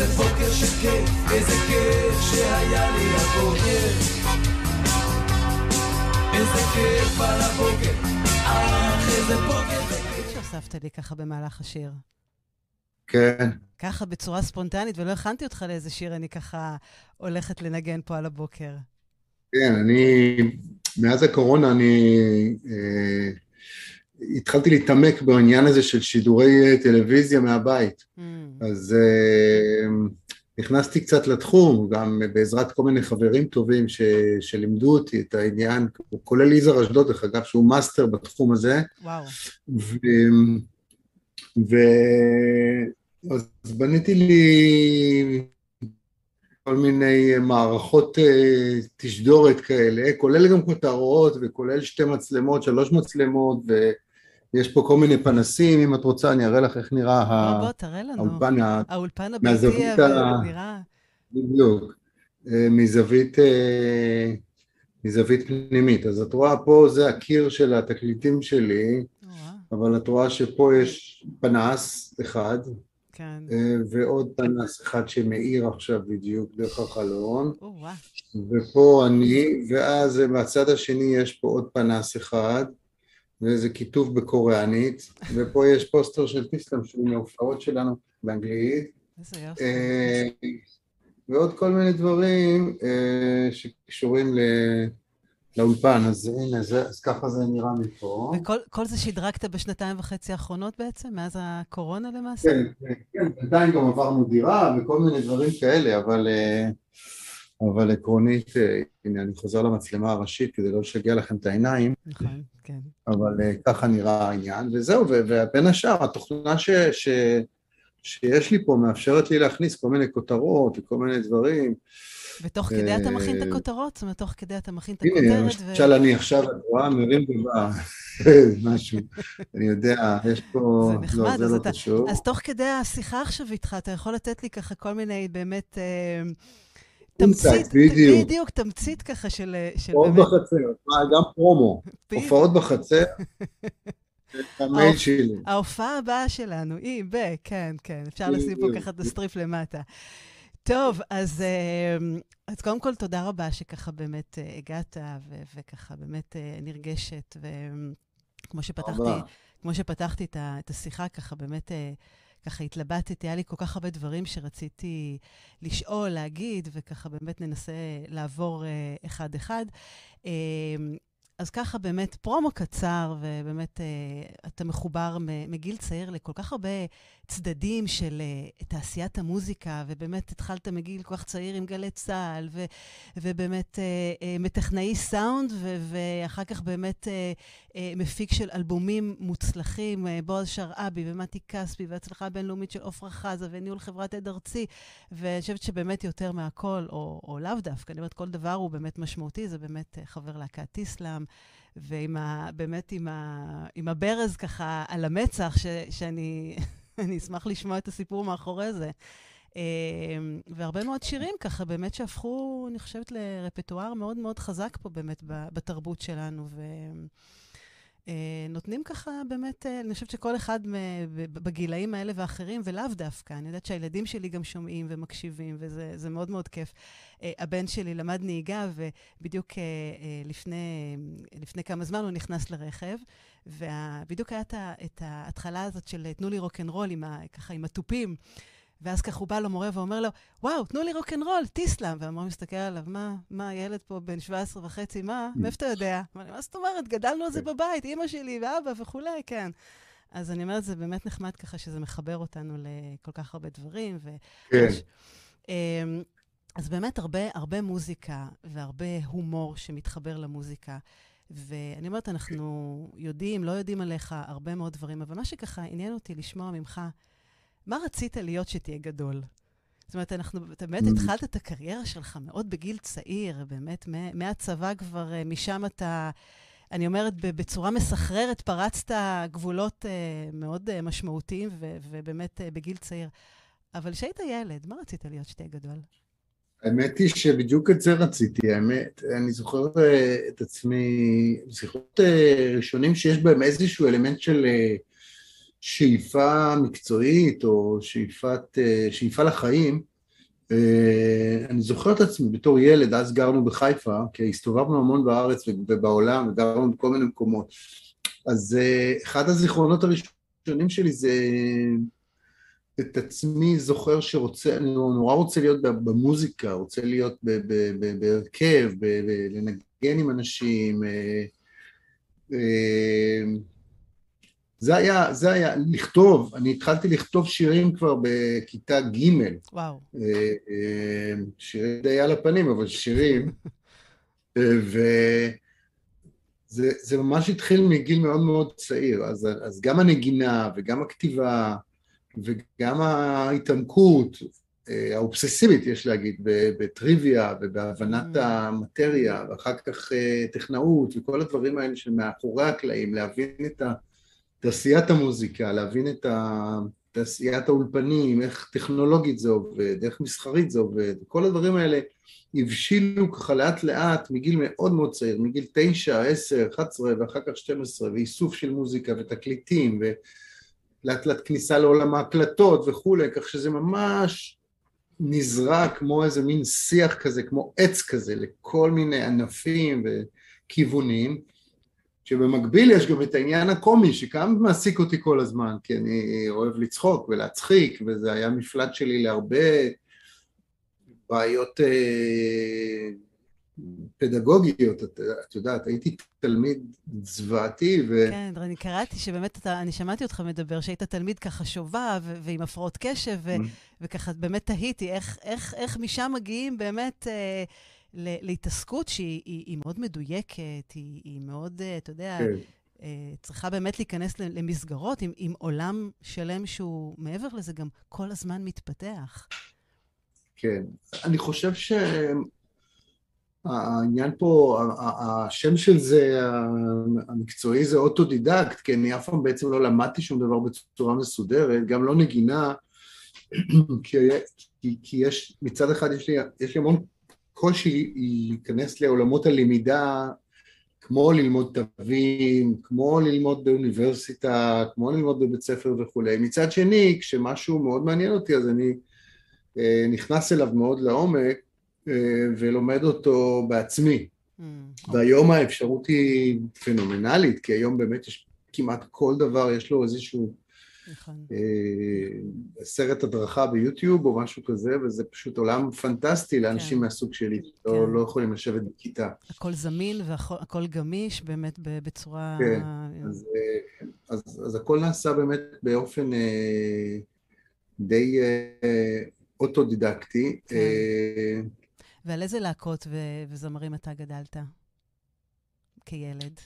איזה בוקר שכיף, איזה כיף שהיה לי הבוקר. איזה כיף על הבוקר, אך איזה בוקר זה כיף. שהוספת לי ככה במהלך השיר. כן. ככה בצורה ספונטנית, ולא הכנתי אותך לאיזה שיר אני ככה הולכת לנגן פה על הבוקר. כן, אני, מאז הקורונה אני אה, התחלתי להתעמק בעניין הזה של שידורי טלוויזיה מהבית. Mm. אז אה, נכנסתי קצת לתחום, גם בעזרת כל מיני חברים טובים ש, שלימדו אותי את העניין, כולל יזהר אשדוד, דרך אגב, שהוא מאסטר בתחום הזה. וואו. ו... ו... אז בניתי לי כל מיני מערכות אה, תשדורת כאלה, כולל גם כותרות וכולל שתי מצלמות, שלוש מצלמות, ויש פה כל מיני פנסים, אם את רוצה אני אראה לך איך נראה בוא, בוא, תראה לנו. האולפן, ה- האולפן מהזווית הביתי, ה- נראה... בדיוק, אה, מזווית, אה, מזווית פנימית. אז את רואה פה זה הקיר של התקליטים שלי, אבל את רואה שפה יש פנס אחד, כן. אה, ועוד פנס אחד שמאיר עכשיו בדיוק דרך החלון, ופה אני, ואז מהצד השני יש פה עוד פנס אחד, ואיזה כיתוב בקוריאנית, ופה יש פוסטר של טיסלאם שהוא מההופעות שלנו באנגלית, איזה יופי. אה, ועוד כל מיני דברים אה, שקשורים ל- לאולפן, אז הנה, זה, אז ככה זה נראה מפה. וכל כל זה שדרגת בשנתיים וחצי האחרונות בעצם, מאז הקורונה למעשה? כן, כן, כן, בינתיים גם עברנו דירה וכל מיני דברים כאלה, אבל, אה, אבל עקרונית, אה, הנה אני חוזר למצלמה הראשית כדי לא לשגע לכם את העיניים, נכון, כן. אבל אה, ככה נראה העניין, וזהו, ובין השאר, התוכנה ש, ש, שיש לי פה מאפשרת לי להכניס כל מיני כותרות וכל מיני דברים. ותוך כדי אתה מכין את אה, הכותרות? זאת אומרת, תוך כדי אתה מכין את הנה, הכותרת? ו- למשל אני עכשיו, את רואה, מרים גבה, משהו, אני יודע, יש פה, זה לא, נחמד, זה אז לא קשור. אז תוך כדי השיחה עכשיו איתך, אתה יכול לתת לי ככה כל מיני באמת... תמצית, בדיוק. בדיוק, תמצית ככה של, הופעות. בחצר, גם פרומו. הופעות בחצר, המייל ההופ- שלי. ההופעה הבאה שלנו היא ב... כן, כן, אפשר לשים פה. ככה את ה strip למטה. טוב, אז, אה, אז קודם כל, תודה רבה שככה באמת אה, הגעת, ו- וככה באמת אה, נרגשת, וכמו שפתחתי. כמו שפתחתי את השיחה, ככה באמת, אה, ככה התלבטתי, היה לי כל כך הרבה דברים שרציתי לשאול, להגיד, וככה באמת ננסה לעבור אה, אחד-אחד. אז ככה באמת פרומו קצר, ובאמת אה, אתה מחובר מגיל צעיר לכל כך הרבה צדדים של אה, תעשיית המוזיקה, ובאמת התחלת מגיל כל כך צעיר עם גלי צה"ל, ו, ובאמת אה, אה, מטכנאי סאונד, ו, ואחר כך באמת אה, אה, מפיק של אלבומים מוצלחים, אה, בועז שרעבי ומתי כספי, והצלחה הבינלאומית של עפרה חזה, וניהול חברת עד ארצי, ואני חושבת שבאמת יותר מהכל, או, או לאו דווקא, אני אומרת, כל דבר הוא באמת משמעותי, זה באמת אה, חבר להקת איסלאם. ועם ה... באמת עם, ה, עם הברז ככה על המצח, ש, שאני אני אשמח לשמוע את הסיפור מאחורי זה. אה, והרבה מאוד שירים ככה, באמת שהפכו, אני חושבת, לרפטואר מאוד מאוד חזק פה באמת בתרבות שלנו. ו... אה, נותנים ככה באמת, אה, אני חושבת שכל אחד בגילאים האלה ואחרים, ולאו דווקא. אני יודעת שהילדים שלי גם שומעים ומקשיבים, וזה זה מאוד מאוד כיף. אה, הבן שלי למד נהיגה, ובדיוק לפני, לפני כמה זמן הוא נכנס לרכב, ובדיוק היה את ההתחלה הזאת של תנו לי רוקנרול, עם ה- ככה עם התופים. ואז ככה הוא בא למורה ואומר לו, וואו, תנו לי רוקנרול, טיסלאם. והמורה מסתכל עליו, מה, מה, ילד פה בן 17 וחצי, מה, מאיפה אתה יודע? מה זאת אומרת? גדלנו על זה בבית, אימא שלי ואבא וכולי, כן. אז אני אומרת, זה באמת נחמד ככה שזה מחבר אותנו לכל כך הרבה דברים. ו... כן, אמ, אז באמת הרבה, הרבה מוזיקה והרבה הומור שמתחבר למוזיקה. ואני אומרת, אנחנו יודעים, לא יודעים עליך הרבה מאוד דברים, אבל מה שככה עניין אותי לשמוע ממך, מה רצית להיות שתהיה גדול? זאת אומרת, אנחנו, אתה באמת Mm. התחלת את הקריירה שלך מאוד בגיל צעיר, באמת, מה- מהצבא כבר, אה, משם אתה, אני אומרת, בצורה מסחררת, פרצת גבולות אה, מאוד אה, משמעותיים, ובאמת בגיל צעיר. אבל כשהיית ילד, מה רצית להיות שתהיה גדול? האמת היא שבדיוק את זה רציתי, האמת, אני זוכר את עצמי, זיכרונות אה, ראשונים שיש בהם איזשהו אלמנט של שאיפה מקצועית או שאיפת, אה, שאיפה לחיים, אה, אני זוכר את עצמי בתור ילד, אז גרנו בחיפה, כי הסתובבנו המון בארץ ובעולם, וגרנו בכל מיני מקומות. אז אה, אחד הזיכרונות הראשונים שלי זה את עצמי זוכר שרוצה, אני נורא רוצה להיות במוזיקה, רוצה להיות בהרכב, לנגן עם אנשים. זה היה, זה היה, לכתוב, אני התחלתי לכתוב שירים כבר בכיתה ג' וואו. אה, אה, שירים די על הפנים, אבל שירים. אה, וזה ממש התחיל מגיל מאוד מאוד צעיר, אז, אז גם הנגינה וגם הכתיבה וגם ההתעמקות האובססיבית, יש להגיד, בטריוויה ובהבנת mm. המטריה, ואחר כך טכנאות וכל הדברים האלה שמאחורי הקלעים, להבין את ה... תעשיית המוזיקה, להבין את תעשיית האולפנים, איך טכנולוגית זה עובד, איך מסחרית זה עובד, כל הדברים האלה הבשילו ככה לאט לאט מגיל מאוד מאוד צעיר, מגיל תשע, עשר, אחת עשרה ואחר כך שתים עשרה, ואיסוף של מוזיקה ותקליטים ולאט לאט כניסה לעולם ההקלטות וכולי, כך שזה ממש נזרע כמו איזה מין שיח כזה, כמו עץ כזה, לכל מיני ענפים וכיוונים. שבמקביל יש גם את העניין הקומי שגם מעסיק אותי כל הזמן, כי אני אוהב לצחוק ולהצחיק, וזה היה מפלט שלי להרבה בעיות אה, פדגוגיות, את, את יודעת, הייתי תלמיד זוועתי ו... כן, אני קראתי שבאמת, אתה, אני שמעתי אותך מדבר שהיית תלמיד ככה שובב ועם הפרעות קשב, ו, mm. וככה באמת תהיתי איך, איך, איך משם מגיעים באמת... אה, להתעסקות שהיא היא, היא מאוד מדויקת, היא, היא מאוד, אה, אתה יודע, כן. אה, צריכה באמת להיכנס למסגרות עם, עם עולם שלם שהוא מעבר לזה גם כל הזמן מתפתח. כן. אני חושב שהעניין פה, השם של זה, המקצועי זה אוטודידקט, כי אני אף פעם בעצם לא למדתי שום דבר בצורה מסודרת, גם לא נגינה, כי, כי, כי יש, מצד אחד יש לי, יש לי המון קושי להיכנס לעולמות הלמידה כמו ללמוד תווים, כמו ללמוד באוניברסיטה, כמו ללמוד בבית ספר וכולי. מצד שני, כשמשהו מאוד מעניין אותי אז אני אה, נכנס אליו מאוד לעומק אה, ולומד אותו בעצמי. Mm, והיום האפשרות היא פנומנלית, כי היום באמת יש כמעט כל דבר, יש לו איזשהו נכון. אה, סרט הדרכה ביוטיוב או משהו כזה, וזה פשוט עולם פנטסטי לאנשים כן. מהסוג שלי, לא, כן. לא יכולים לשבת בכיתה. הכל זמין והכל גמיש, באמת בצורה... כן, אז, אה, אז, אז הכל נעשה באמת באופן אה, די אוטודידקטי. כן. ועל איזה להקות ו- וזמרים אתה גדלת כילד?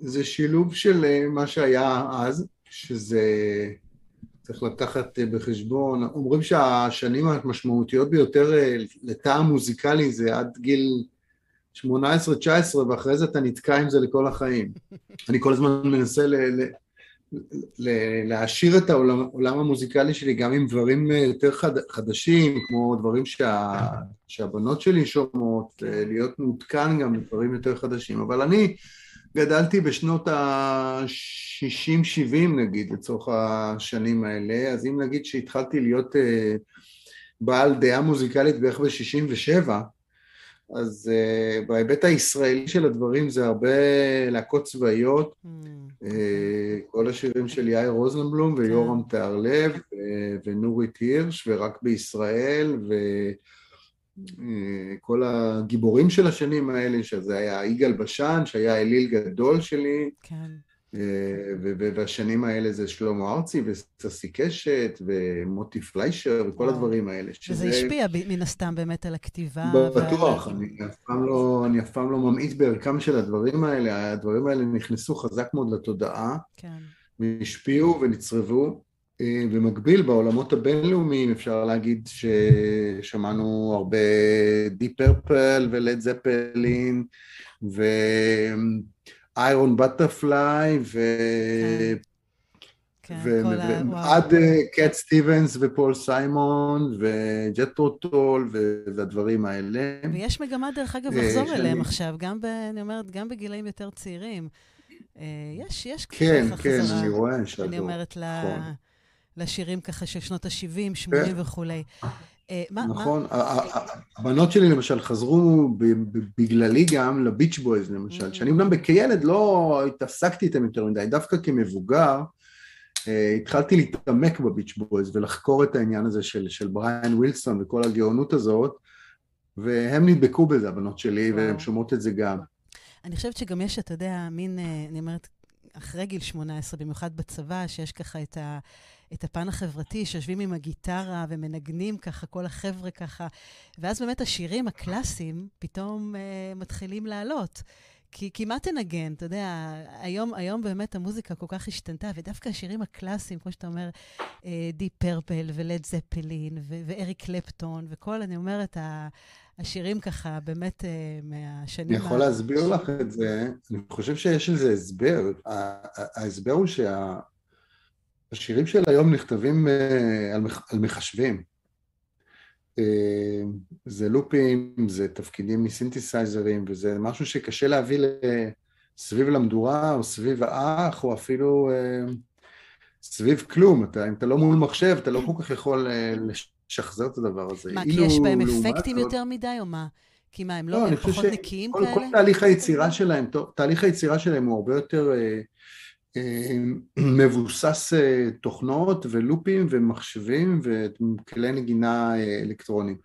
זה שילוב של אה, מה שהיה אז, שזה צריך לקחת אה, בחשבון, אומרים שהשנים המשמעותיות ביותר אה, לטעם מוזיקלי זה עד גיל 18-19 ואחרי זה אתה נתקע עם זה לכל החיים. אני כל הזמן מנסה ל- ל- ל- להעשיר את העולם, העולם המוזיקלי שלי גם עם דברים יותר חד, חדשים, כמו דברים שה, שהבנות שלי שומעות, להיות מעודכן גם בדברים יותר חדשים, אבל אני גדלתי בשנות ה-60-70 נגיד, לצורך השנים האלה, אז אם נגיד שהתחלתי להיות uh, בעל דעה מוזיקלית בערך ב-67, אז uh, בהיבט הישראלי של הדברים זה הרבה להקות צבאיות, mm. uh, כל השירים של יאיר רוזנבלום ויורם כן. תהרלב ונורית הירש ורק בישראל, ו... כל הגיבורים של השנים האלה, שזה היה יגאל בשן, שהיה אליל גדול שלי. כן. והשנים האלה זה שלמה ארצי וססי קשת ומוטי פליישר וכל וואו. הדברים האלה. שזה שזה השפיע מן הסתם באמת על הכתיבה. בטוח, ועל... אני, אף פעם לא, אני אף פעם לא ממעיט בערכם של הדברים האלה, הדברים האלה נכנסו חזק מאוד לתודעה, כן. השפיעו ונצרבו. במקביל בעולמות הבינלאומיים אפשר להגיד ששמענו הרבה דיפ פרפל ולד זפלין ואיירון בטרפליי ו... ועד קט סטיבנס ופול סיימון וג'תרו טול והדברים האלה. ויש מגמה, דרך אגב, אה, לחזור אליהם עכשיו, גם, ב, אני אומרת, גם בגילאים יותר צעירים. אה, יש, יש כן, כן, אני רואה שאתה... אני אומרת, נכון. לשירים ככה של שנות ה-70, 80 וכולי. אה, נכון, הבנות שלי למשל חזרו בגללי גם לביץ' בויז למשל, שאני אומנם כילד לא התעסקתי איתם יותר מדי, דווקא כמבוגר אה, התחלתי להתעמק בביץ' בויז ולחקור את העניין הזה של, של בריאן ווילסון וכל הגאונות הזאת, והם נדבקו בזה, הבנות שלי, והן שומעות את זה גם. אני חושבת שגם יש, אתה יודע, מין, אה, אני אומרת, אחרי גיל 18, במיוחד בצבא, שיש ככה את, ה, את הפן החברתי, שיושבים עם הגיטרה ומנגנים ככה, כל החבר'ה ככה, ואז באמת השירים הקלאסיים פתאום אה, מתחילים לעלות. כי, כי מה תנגן? אתה יודע, היום, היום באמת המוזיקה כל כך השתנתה, ודווקא השירים הקלאסיים, כמו שאתה אומר, די אה, פרפל ולד זפלין ואריק קלפטון, וכל, אני אומרת, השירים ככה באמת אה, מהשנים... אני יכול להסביר לך את זה, אני חושב שיש לזה הסבר. ההסבר הוא שהשירים של היום נכתבים אה, על מחשבים. אה, זה לופים, זה תפקידים מסינתסייזרים, וזה משהו שקשה להביא סביב למדורה, או סביב האח, או אפילו סביב כלום. אתה, אם אתה לא מול מחשב, אתה לא כל כך יכול לשחזר את הדבר הזה. מה, כי יש בהם אפקטים יותר מדי, או מה? כי מה, הם לא, לא הם פחות נקיים כאלה? כל תהליך היצירה שלהם, תהליך היצירה שלהם הוא הרבה יותר אה, אה, מבוסס אה, תוכנות ולופים ומחשבים וכלי נגינה אה, אלקטרוניים.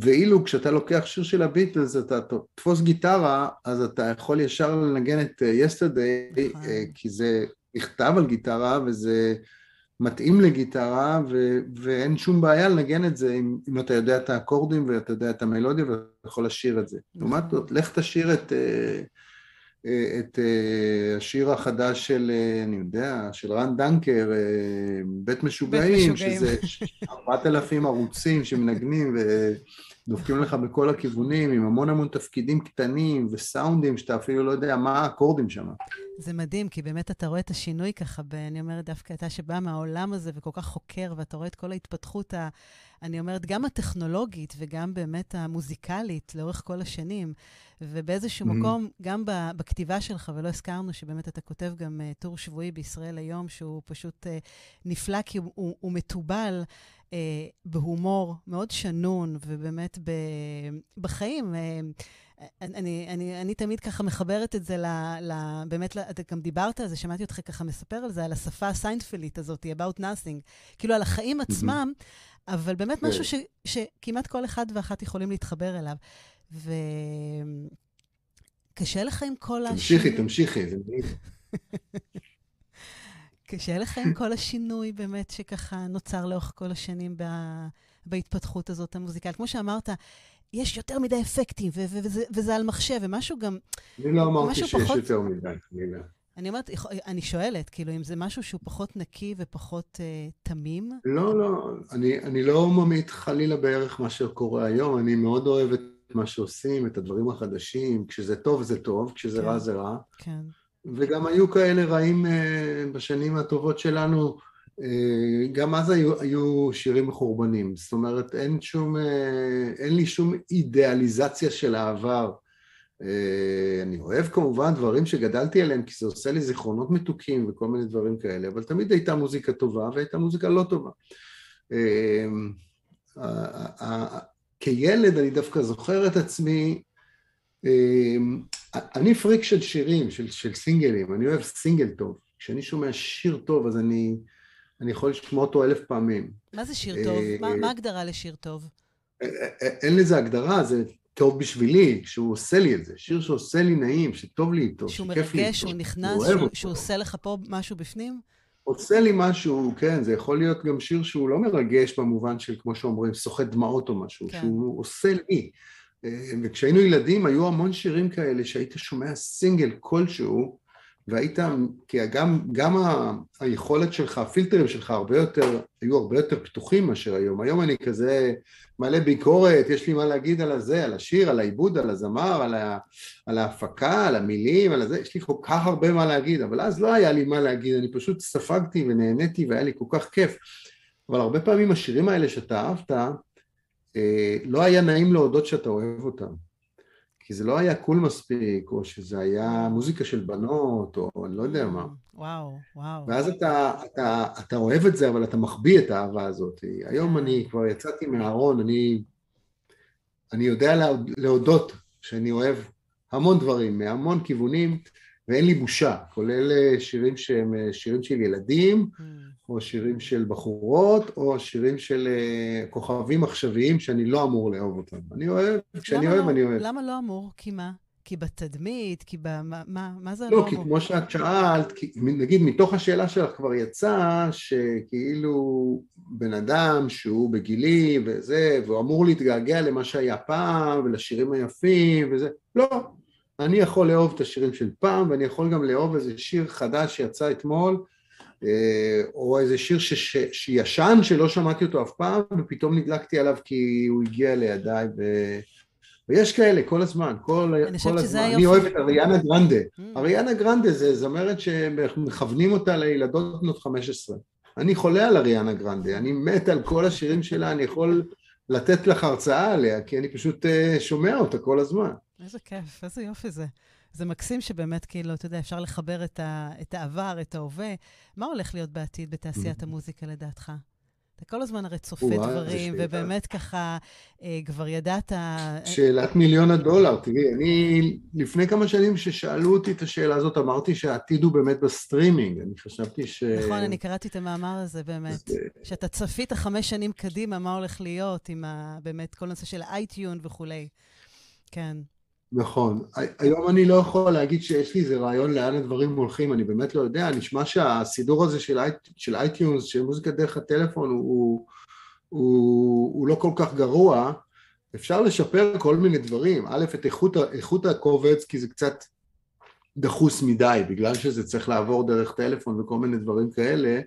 ואילו כשאתה לוקח שיר של הביטלס, אתה תתפוס גיטרה, אז אתה יכול ישר לנגן את יסטרדי, uh, נכון. uh, כי זה נכתב על גיטרה וזה מתאים לגיטרה, ו- ואין שום בעיה לנגן את זה אם, אם אתה יודע את האקורדים ואתה יודע את המלודיה ואתה יכול לשיר את זה. לעומת זאת, לך תשאיר את, אה, אה, את אה, השיר החדש של, אני יודע, של רן דנקר, בית משוגעים, בית משוגעים. שזה ארבעת אלפים ערוצים שמנגנים ו... דופקים לך בכל הכיוונים, עם המון המון תפקידים קטנים וסאונדים שאתה אפילו לא יודע מה האקורדים שם. זה מדהים, כי באמת אתה רואה את השינוי ככה, אני אומרת דווקא אתה שבא מהעולם הזה וכל כך חוקר, ואתה רואה את כל ההתפתחות, ה, אני אומרת, גם הטכנולוגית וגם באמת המוזיקלית לאורך כל השנים. ובאיזשהו mm-hmm. מקום, גם בכתיבה שלך, ולא הזכרנו שבאמת אתה כותב גם uh, טור שבועי בישראל היום, שהוא פשוט uh, נפלא, כי הוא, הוא, הוא מתובל. uh, בהומור מאוד שנון, ובאמת ב, בחיים. Uh, אני, אני, אני תמיד ככה מחברת את זה ל... ל באמת, אתה גם דיברת על זה, שמעתי אותך ככה מספר על זה, על השפה הסיינפלית הזאת, about nothing. כאילו, על החיים עצמם, אבל באמת משהו ש, שכמעט כל אחד ואחת יכולים להתחבר אליו. וקשה לך עם כל השינוי... תמשיכי, תמשיכי. קשה לך עם כל השינוי באמת שככה נוצר לאורך כל השנים ב... בהתפתחות הזאת המוזיקלית. כמו שאמרת, יש יותר מדי אפקטים, ו- ו- וזה, וזה על מחשב, ומשהו גם... אני לא אמרתי שיש פחות... יותר מדי, חלילה. אני אומרת, אני שואלת, כאילו, אם זה משהו שהוא פחות נקי ופחות uh, תמים? לא, לא, אני, אני לא ממעיט חלילה בערך מה שקורה היום, אני מאוד אוהב את מה שעושים, את הדברים החדשים, כשזה טוב זה טוב, כשזה כן, רע זה רע. כן. וגם היו כאלה רעים uh, בשנים הטובות שלנו, גם אז היו, היו שירים מחורבנים, זאת אומרת אין שום, uh, אין לי שום אידיאליזציה של העבר. Uh, אני אוהב כמובן דברים שגדלתי עליהם כי זה עושה לי זיכרונות מתוקים וכל מיני דברים כאלה, אבל תמיד הייתה מוזיקה טובה והייתה מוזיקה לא טובה. כילד אני דווקא זוכר את עצמי, אני פריק של שירים, של, של סינגלים, אני אוהב סינגל טוב. כשאני שומע שיר טוב אז אני, אני יכול לשמוע אותו אלף פעמים. מה זה שיר טוב? מה, מה ההגדרה לשיר טוב? אין לזה הגדרה, זה טוב בשבילי, שהוא עושה לי את זה. שיר שעושה לי נעים, שטוב לי איתו, שכיף לי איתו. שהוא מרגש, שהוא נכנס, שהוא, עושה לך פה משהו בפנים? עושה לי משהו, כן, זה יכול להיות גם שיר שהוא לא מרגש במובן של, כמו שאומרים, סוחט דמעות או משהו, כן. שהוא עושה לי. אה, וכשהיינו ילדים היו המון שירים כאלה שהיית שומע סינגל כלשהו, והיית, כי גם, גם ה, היכולת שלך, הפילטרים שלך הרבה יותר, היו הרבה יותר פתוחים מאשר היום. היום אני כזה מלא ביקורת, יש לי מה להגיד על הזה, על השיר, על העיבוד, על הזמר, על, ה, על ההפקה, על המילים, על הזה, יש לי כל כך הרבה מה להגיד, אבל אז לא היה לי מה להגיד, אני פשוט ספגתי ונהניתי והיה לי כל כך כיף. אבל הרבה פעמים השירים האלה שאתה אהבת, אה, לא היה נעים להודות שאתה אוהב אותם. כי זה לא היה קול מספיק, או שזה היה מוזיקה של בנות, או אני לא יודע מה. וואו, וואו. ואז אתה, אתה, אתה אוהב את זה, אבל אתה מחביא את האהבה הזאת. היום אני כבר יצאתי מהארון, אני, אני יודע להודות שאני אוהב המון דברים, מהמון כיוונים, ואין לי בושה, כולל אה, שירים שהם אה, שירים של ילדים, mm. או שירים של בחורות, או שירים של אה, כוכבים עכשוויים שאני לא אמור לאהוב אותם. אני אוהב, כשאני אוהב, לא, אני אוהב. למה לא אמור? כי מה? כי בתדמית? כי במה? מה, מה זה לא, לא כי אמור? כמו שאת שאלת, כי, נגיד מתוך השאלה שלך כבר יצא שכאילו בן אדם שהוא בגילי וזה, והוא אמור להתגעגע למה שהיה פעם ולשירים היפים וזה, לא. אני יכול לאהוב את השירים של פעם ואני יכול גם לאהוב איזה שיר חדש שיצא אתמול או איזה שיר ש, ש, שישן שלא שמעתי אותו אף פעם ופתאום נדלקתי עליו כי הוא הגיע לידיי ו... ויש כאלה כל הזמן, כל, אני כל הזמן. אני אוהב את אריאנה גרנדה. Mm. אריאנה גרנדה זה זמרת שמכוונים אותה לילדות בנות 15. אני חולה על אריאנה גרנדה, אני מת על כל השירים שלה, אני יכול לתת לך הרצאה עליה, כי אני פשוט אה, שומע אותה כל הזמן. איזה כיף, איזה יופי זה. זה מקסים שבאמת, כאילו, אתה יודע, אפשר לחבר את, ה, את העבר, את ההווה. מה הולך להיות בעתיד בתעשיית המוזיקה, לדעתך? אתה כל הזמן הרי צופה דברים. ובאמת ככה, אה, כבר ידעת... שאלת מיליון הדולר, תראי, אני לפני כמה שנים ששאלו אותי את השאלה הזאת, אמרתי שהעתיד הוא באמת בסטרימינג, אני חשבתי ש... נכון, אני קראתי את המאמר הזה, באמת. זה- שאתה צפית חמש שנים קדימה, מה הולך להיות עם ה, באמת כל הנושא של אייטיון וכולי. כן. נכון. הי- היום אני לא יכול להגיד שיש לי איזה רעיון לאן הדברים הולכים, אני באמת לא יודע, נשמע שהסידור הזה של, אי- של iTunes, של מוזיקה דרך הטלפון, הוא, הוא, הוא, הוא לא כל כך גרוע. אפשר לשפר כל מיני דברים. א', את איכות, איכות הקובץ, כי זה קצת דחוס מדי, בגלל שזה צריך לעבור דרך טלפון וכל מיני דברים כאלה,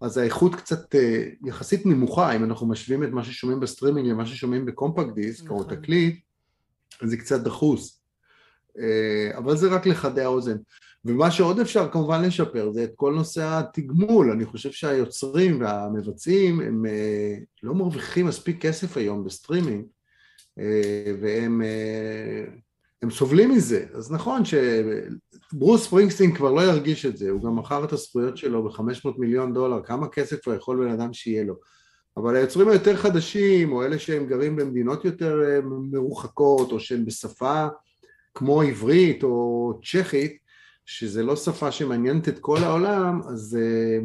אז האיכות קצת אה, יחסית נמוכה, אם אנחנו משווים את מה ששומעים בסטרימינג למה ששומעים בקומפקט דיסק או נכון. תקליט, אז זה קצת דחוס. אה, אבל זה רק לחדי האוזן. ומה שעוד אפשר כמובן לשפר זה את כל נושא התגמול. אני חושב שהיוצרים והמבצעים הם אה, לא מרוויחים מספיק כסף היום בסטרימינג, אה, והם הם סובלים מזה. אז נכון שברוס ספרינגסטין כבר לא ירגיש את זה, הוא גם מכר את הזכויות שלו ב-500 מיליון דולר, כמה כסף כבר יכול בן אדם שיהיה לו. אבל היוצרים היותר חדשים, או אלה שהם גרים במדינות יותר אה, מרוחקות, או שהם בשפה כמו עברית או צ'כית, שזה לא שפה שמעניינת את כל העולם, אז אה,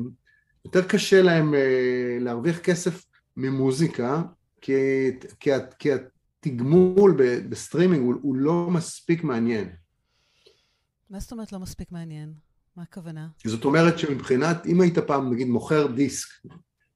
יותר קשה להם אה, להרוויח כסף ממוזיקה, כי, כי, כי התגמול בסטרימינג הוא, הוא לא מספיק מעניין. מה זאת אומרת לא מספיק מעניין? מה הכוונה? זאת אומרת שמבחינת, אם היית פעם נגיד מוכר דיסק,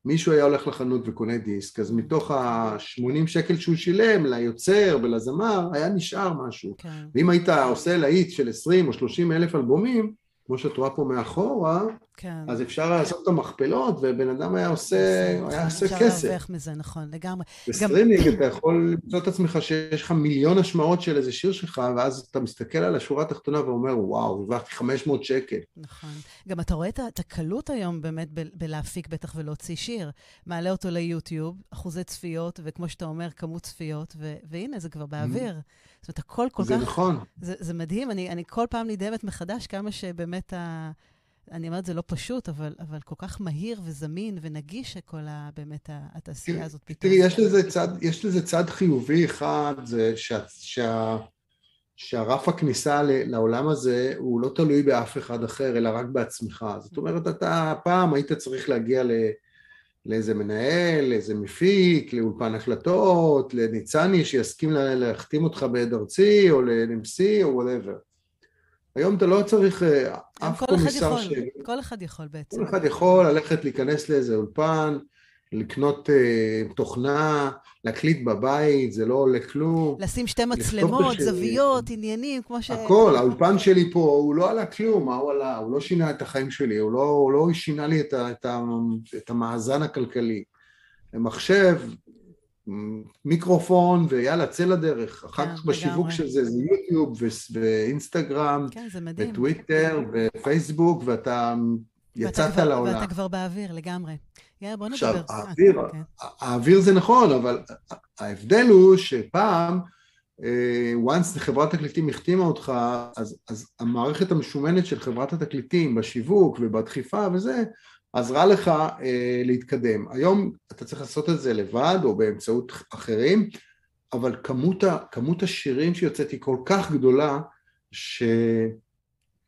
מישהו היה הולך לחנות וקונה דיסק, אז מתוך ה-80 שקל שהוא שילם ליוצר ולזמר, היה נשאר משהו. כן. ואם היית עושה להיט של 20 או 30 אלף אלבומים, כמו שאת רואה פה מאחורה, כן. אז אפשר לעשות את המכפלות, ובן אדם היה עושה, היה עושה אפשר כסף. להרוויח מזה, נכון, לגמרי. בסטרימינג אתה יכול למצוא את עצמך שיש לך מיליון השמעות של איזה שיר שלך, ואז אתה מסתכל על השורה התחתונה ואומר, וואו, הרווחתי 500 שקל. נכון. גם אתה רואה את הקלות היום באמת ב- בלהפיק בטח ולהוציא שיר. מעלה אותו ליוטיוב, אחוזי צפיות, וכמו שאתה אומר, כמות צפיות, ו- והנה, זה כבר באוויר. זאת אומרת, הכל כל זה כך... נכון. זה, זה מדהים, אני, אני כל פעם נדהמת מחדש כמה שבאמת ה... אני אומרת, זה לא פשוט, אבל, אבל כל כך מהיר וזמין ונגיש שכל ה, באמת התעשייה הזאת פתאום. תראי, יש לזה צד, יש לזה צד חיובי אחד, זה שה, שה, שהרף הכניסה לעולם הזה הוא לא תלוי באף אחד אחר, אלא רק בעצמך. זאת אומרת, אתה פעם היית צריך להגיע ל, לאיזה מנהל, לאיזה מפיק, לאולפן הקלטות, לניצני שיסכים לה- להחתים אותך בעד ארצי, או ל-MC או וואטאבר. היום אתה לא צריך אה, היום אף כל אחד קומיסר יכול, ש... כל אחד יכול בעצם. כל אחד יכול ללכת להיכנס לאיזה אולפן, לקנות אה, תוכנה, להקליט בבית, זה לא עולה כלום. לשים שתי מצלמות. זוויות, עניינים, כמו ש... הכל, האולפן שלי פה, הוא לא עלה כלום, מה הוא עלה? הוא לא שינה את החיים שלי, הוא לא, הוא לא שינה לי את, ה, את, ה, את המאזן הכלכלי. מחשב, מיקרופון, ויאללה, צא לדרך. אחר כן, כך בשיווק. של זה, זה יוטיוב ואינסטגרם, כן, זה. וטוויטר, ופייסבוק, ואתה יצאת לעולם. ואתה כבר באוויר, לגמרי. יאללה, בוא עכשיו, נדבר. אה, האוויר, כן. האוויר זה נכון, אבל ההבדל הוא שפעם once חברת תקליטים החתימה אותך, אז, אז המערכת המשומנת של חברת התקליטים בשיווק ובדחיפה וזה, עזרה לך אה, להתקדם. היום אתה צריך לעשות את זה לבד או באמצעות אחרים, אבל כמות, ה, כמות השירים שיוצאת היא כל כך גדולה,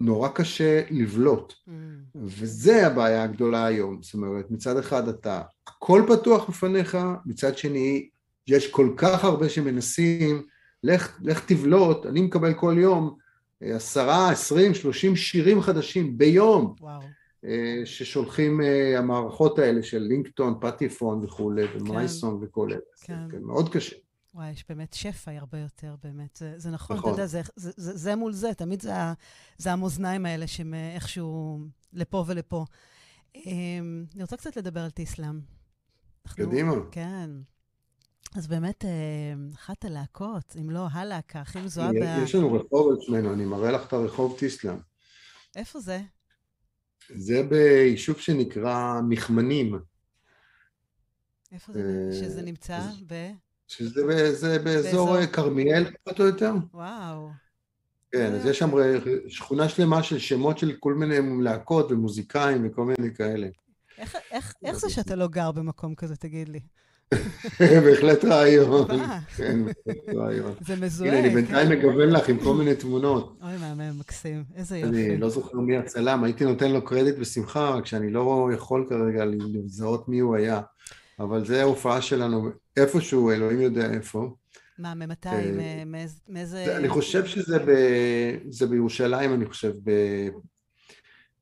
שנורא קשה לבלוט. Mm. וזה הבעיה הגדולה היום. זאת אומרת, מצד אחד אתה, הכל פתוח בפניך, מצד שני, יש כל כך הרבה שמנסים, לך, לך תבלוט, אני מקבל כל יום אה, עשרה, עשרים, שלושים שירים חדשים ביום. וואו. אה, ששולחים אה, המערכות האלה של לינקטון, פטיפון וכולי, כן. ומייסון וכל אלה. כן. כן, מאוד קשה. וואי, יש באמת שפע הרבה יותר, באמת. זה, זה נכון, נכון, אתה יודע, זה, זה, זה, זה מול זה, תמיד זה, זה המאזניים האלה שאיכשהו לפה ולפה. אמ, אני רוצה קצת לדבר על טיסלאם. קדימה. כן. אז באמת, אה, אחת הלהקות, אם לא הלהקה הכי מזוהה ב... יש לנו רחוב שמנו, אני מראה לך את הרחוב טיסלאם. איפה זה? זה ביישוב שנקרא מחמנים. איפה זה? שזה נמצא ב... שזה באזור כרמיאל, פחות או יותר. וואו. כן, אז יש שם שכונה שלמה של שמות של כל מיני להקות ומוזיקאים וכל מיני כאלה. איך זה שאתה לא גר במקום כזה, תגיד לי? בהחלט רעיון. כן, בהחלט רעיון. זה מזוהה. הנה, אני בינתיים כן. מגוון לך עם כל מיני תמונות. אוי, מהמם, מקסים. איזה יופי. אני לא זוכר מי הצלם, הייתי נותן לו קרדיט בשמחה, רק שאני לא יכול כרגע לזהות מי הוא היה. אבל זה ההופעה שלנו איפשהו, אלוהים יודע איפה. מה, ממתי? אה, מאיזה... אני חושב שזה בירושלים, אני חושב,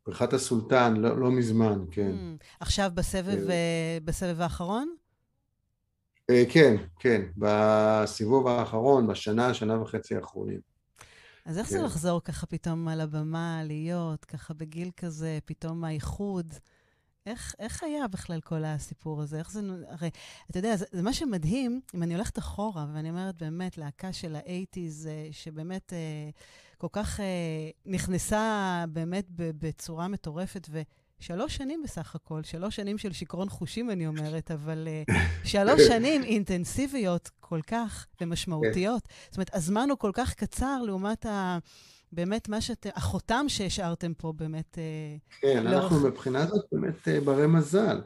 בבריכת הסולטן, לא, לא מזמן, כן. Hmm, עכשיו בסבב, אה, בסבב האחרון? אה, כן, כן, בסיבוב האחרון, בשנה, שנה וחצי האחרונים. אז איך כן. זה לחזור ככה פתאום על הבמה, להיות ככה בגיל כזה, פתאום האיחוד? איך, איך היה בכלל כל הסיפור הזה? איך זה... הרי, אתה יודע, זה, זה מה שמדהים, אם אני הולכת אחורה, ואני אומרת באמת, להקה של האייטיז, אה, שבאמת אה, כל כך אה, נכנסה באמת בצורה מטורפת, ושלוש שנים בסך הכל, שלוש שנים של שיכרון חושים, אני אומרת, אבל שלוש שנים אינטנסיביות כל כך ומשמעותיות. זאת אומרת, הזמן הוא כל כך קצר לעומת ה... באמת מה שאתם, החותם שהשארתם פה באמת... אה, כן, לאורך... אנחנו מבחינה הזאת באמת אה, ברי מזל.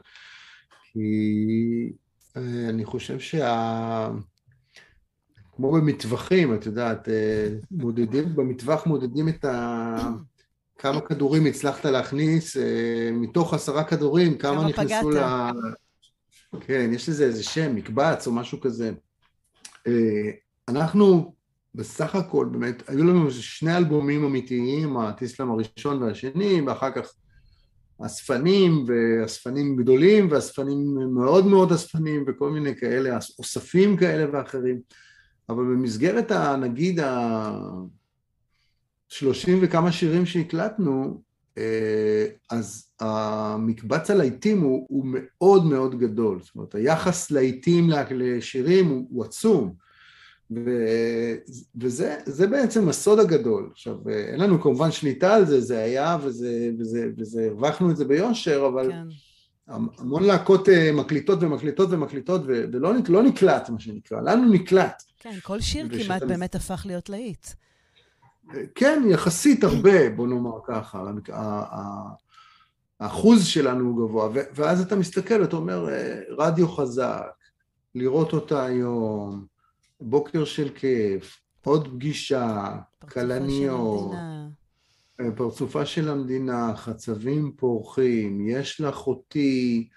כי אה, אני חושב שה... כמו במטווחים, את יודעת, מודדים, במטווח מודדים את ה... כמה כדורים הצלחת להכניס, מתוך עשרה כדורים, כמה, כמה נכנסו פגעת. ל... כן, יש לזה איזה שם, מקבץ או משהו כזה. אנחנו בסך הכל באמת, היו לנו שני אלבומים אמיתיים, הטיסלאם הראשון והשני, ואחר כך אספנים, ואספנים גדולים, ואספנים מאוד מאוד אספנים, וכל מיני כאלה, אוספים כאלה ואחרים. אבל במסגרת, ה, נגיד, השלושים וכמה שירים שהקלטנו, אה, אז המקבץ הלהיטים הוא, הוא מאוד מאוד גדול. זאת אומרת, היחס להיטים לשירים הוא, הוא עצום. ו... וזה בעצם הסוד הגדול. עכשיו, אין לנו כמובן שליטה על זה, זה היה וזה, וזה, וזה הרווחנו את זה ביושר, אבל כן. המון להקות אה, מקליטות ומקליטות ומקליטות, ולא לא נקלט, מה שנקרא, לנו נקלט. כן, כל שיר כמעט באמת הפך להיות להיט. כן, יחסית הרבה, בוא נאמר ככה. האחוז שלנו הוא גבוה, ואז אתה מסתכל, אתה אומר, אה, רדיו חזק, לראות אותה היום, בוקר של כיף, עוד פגישה, כלניות, אה, פרצופה של המדינה, חצבים פורחים, יש לך אותי,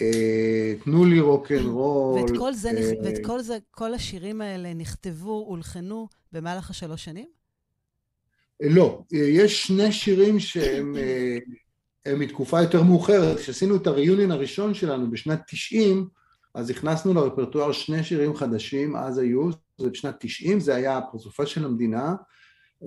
אה, תנו לי רוקנרול. ואת כל זה, אה, ואת כל זה, כל השירים האלה נכתבו, הולחנו במהלך השלוש שנים? אה, לא, אה, יש שני שירים שהם הם מתקופה יותר מאוחרת. כשעשינו את הריוניון הראשון שלנו בשנת 90, אז הכנסנו לרפרטואר שני שירים חדשים, אז היו, זה בשנת 90, זה היה הפרצופה של המדינה,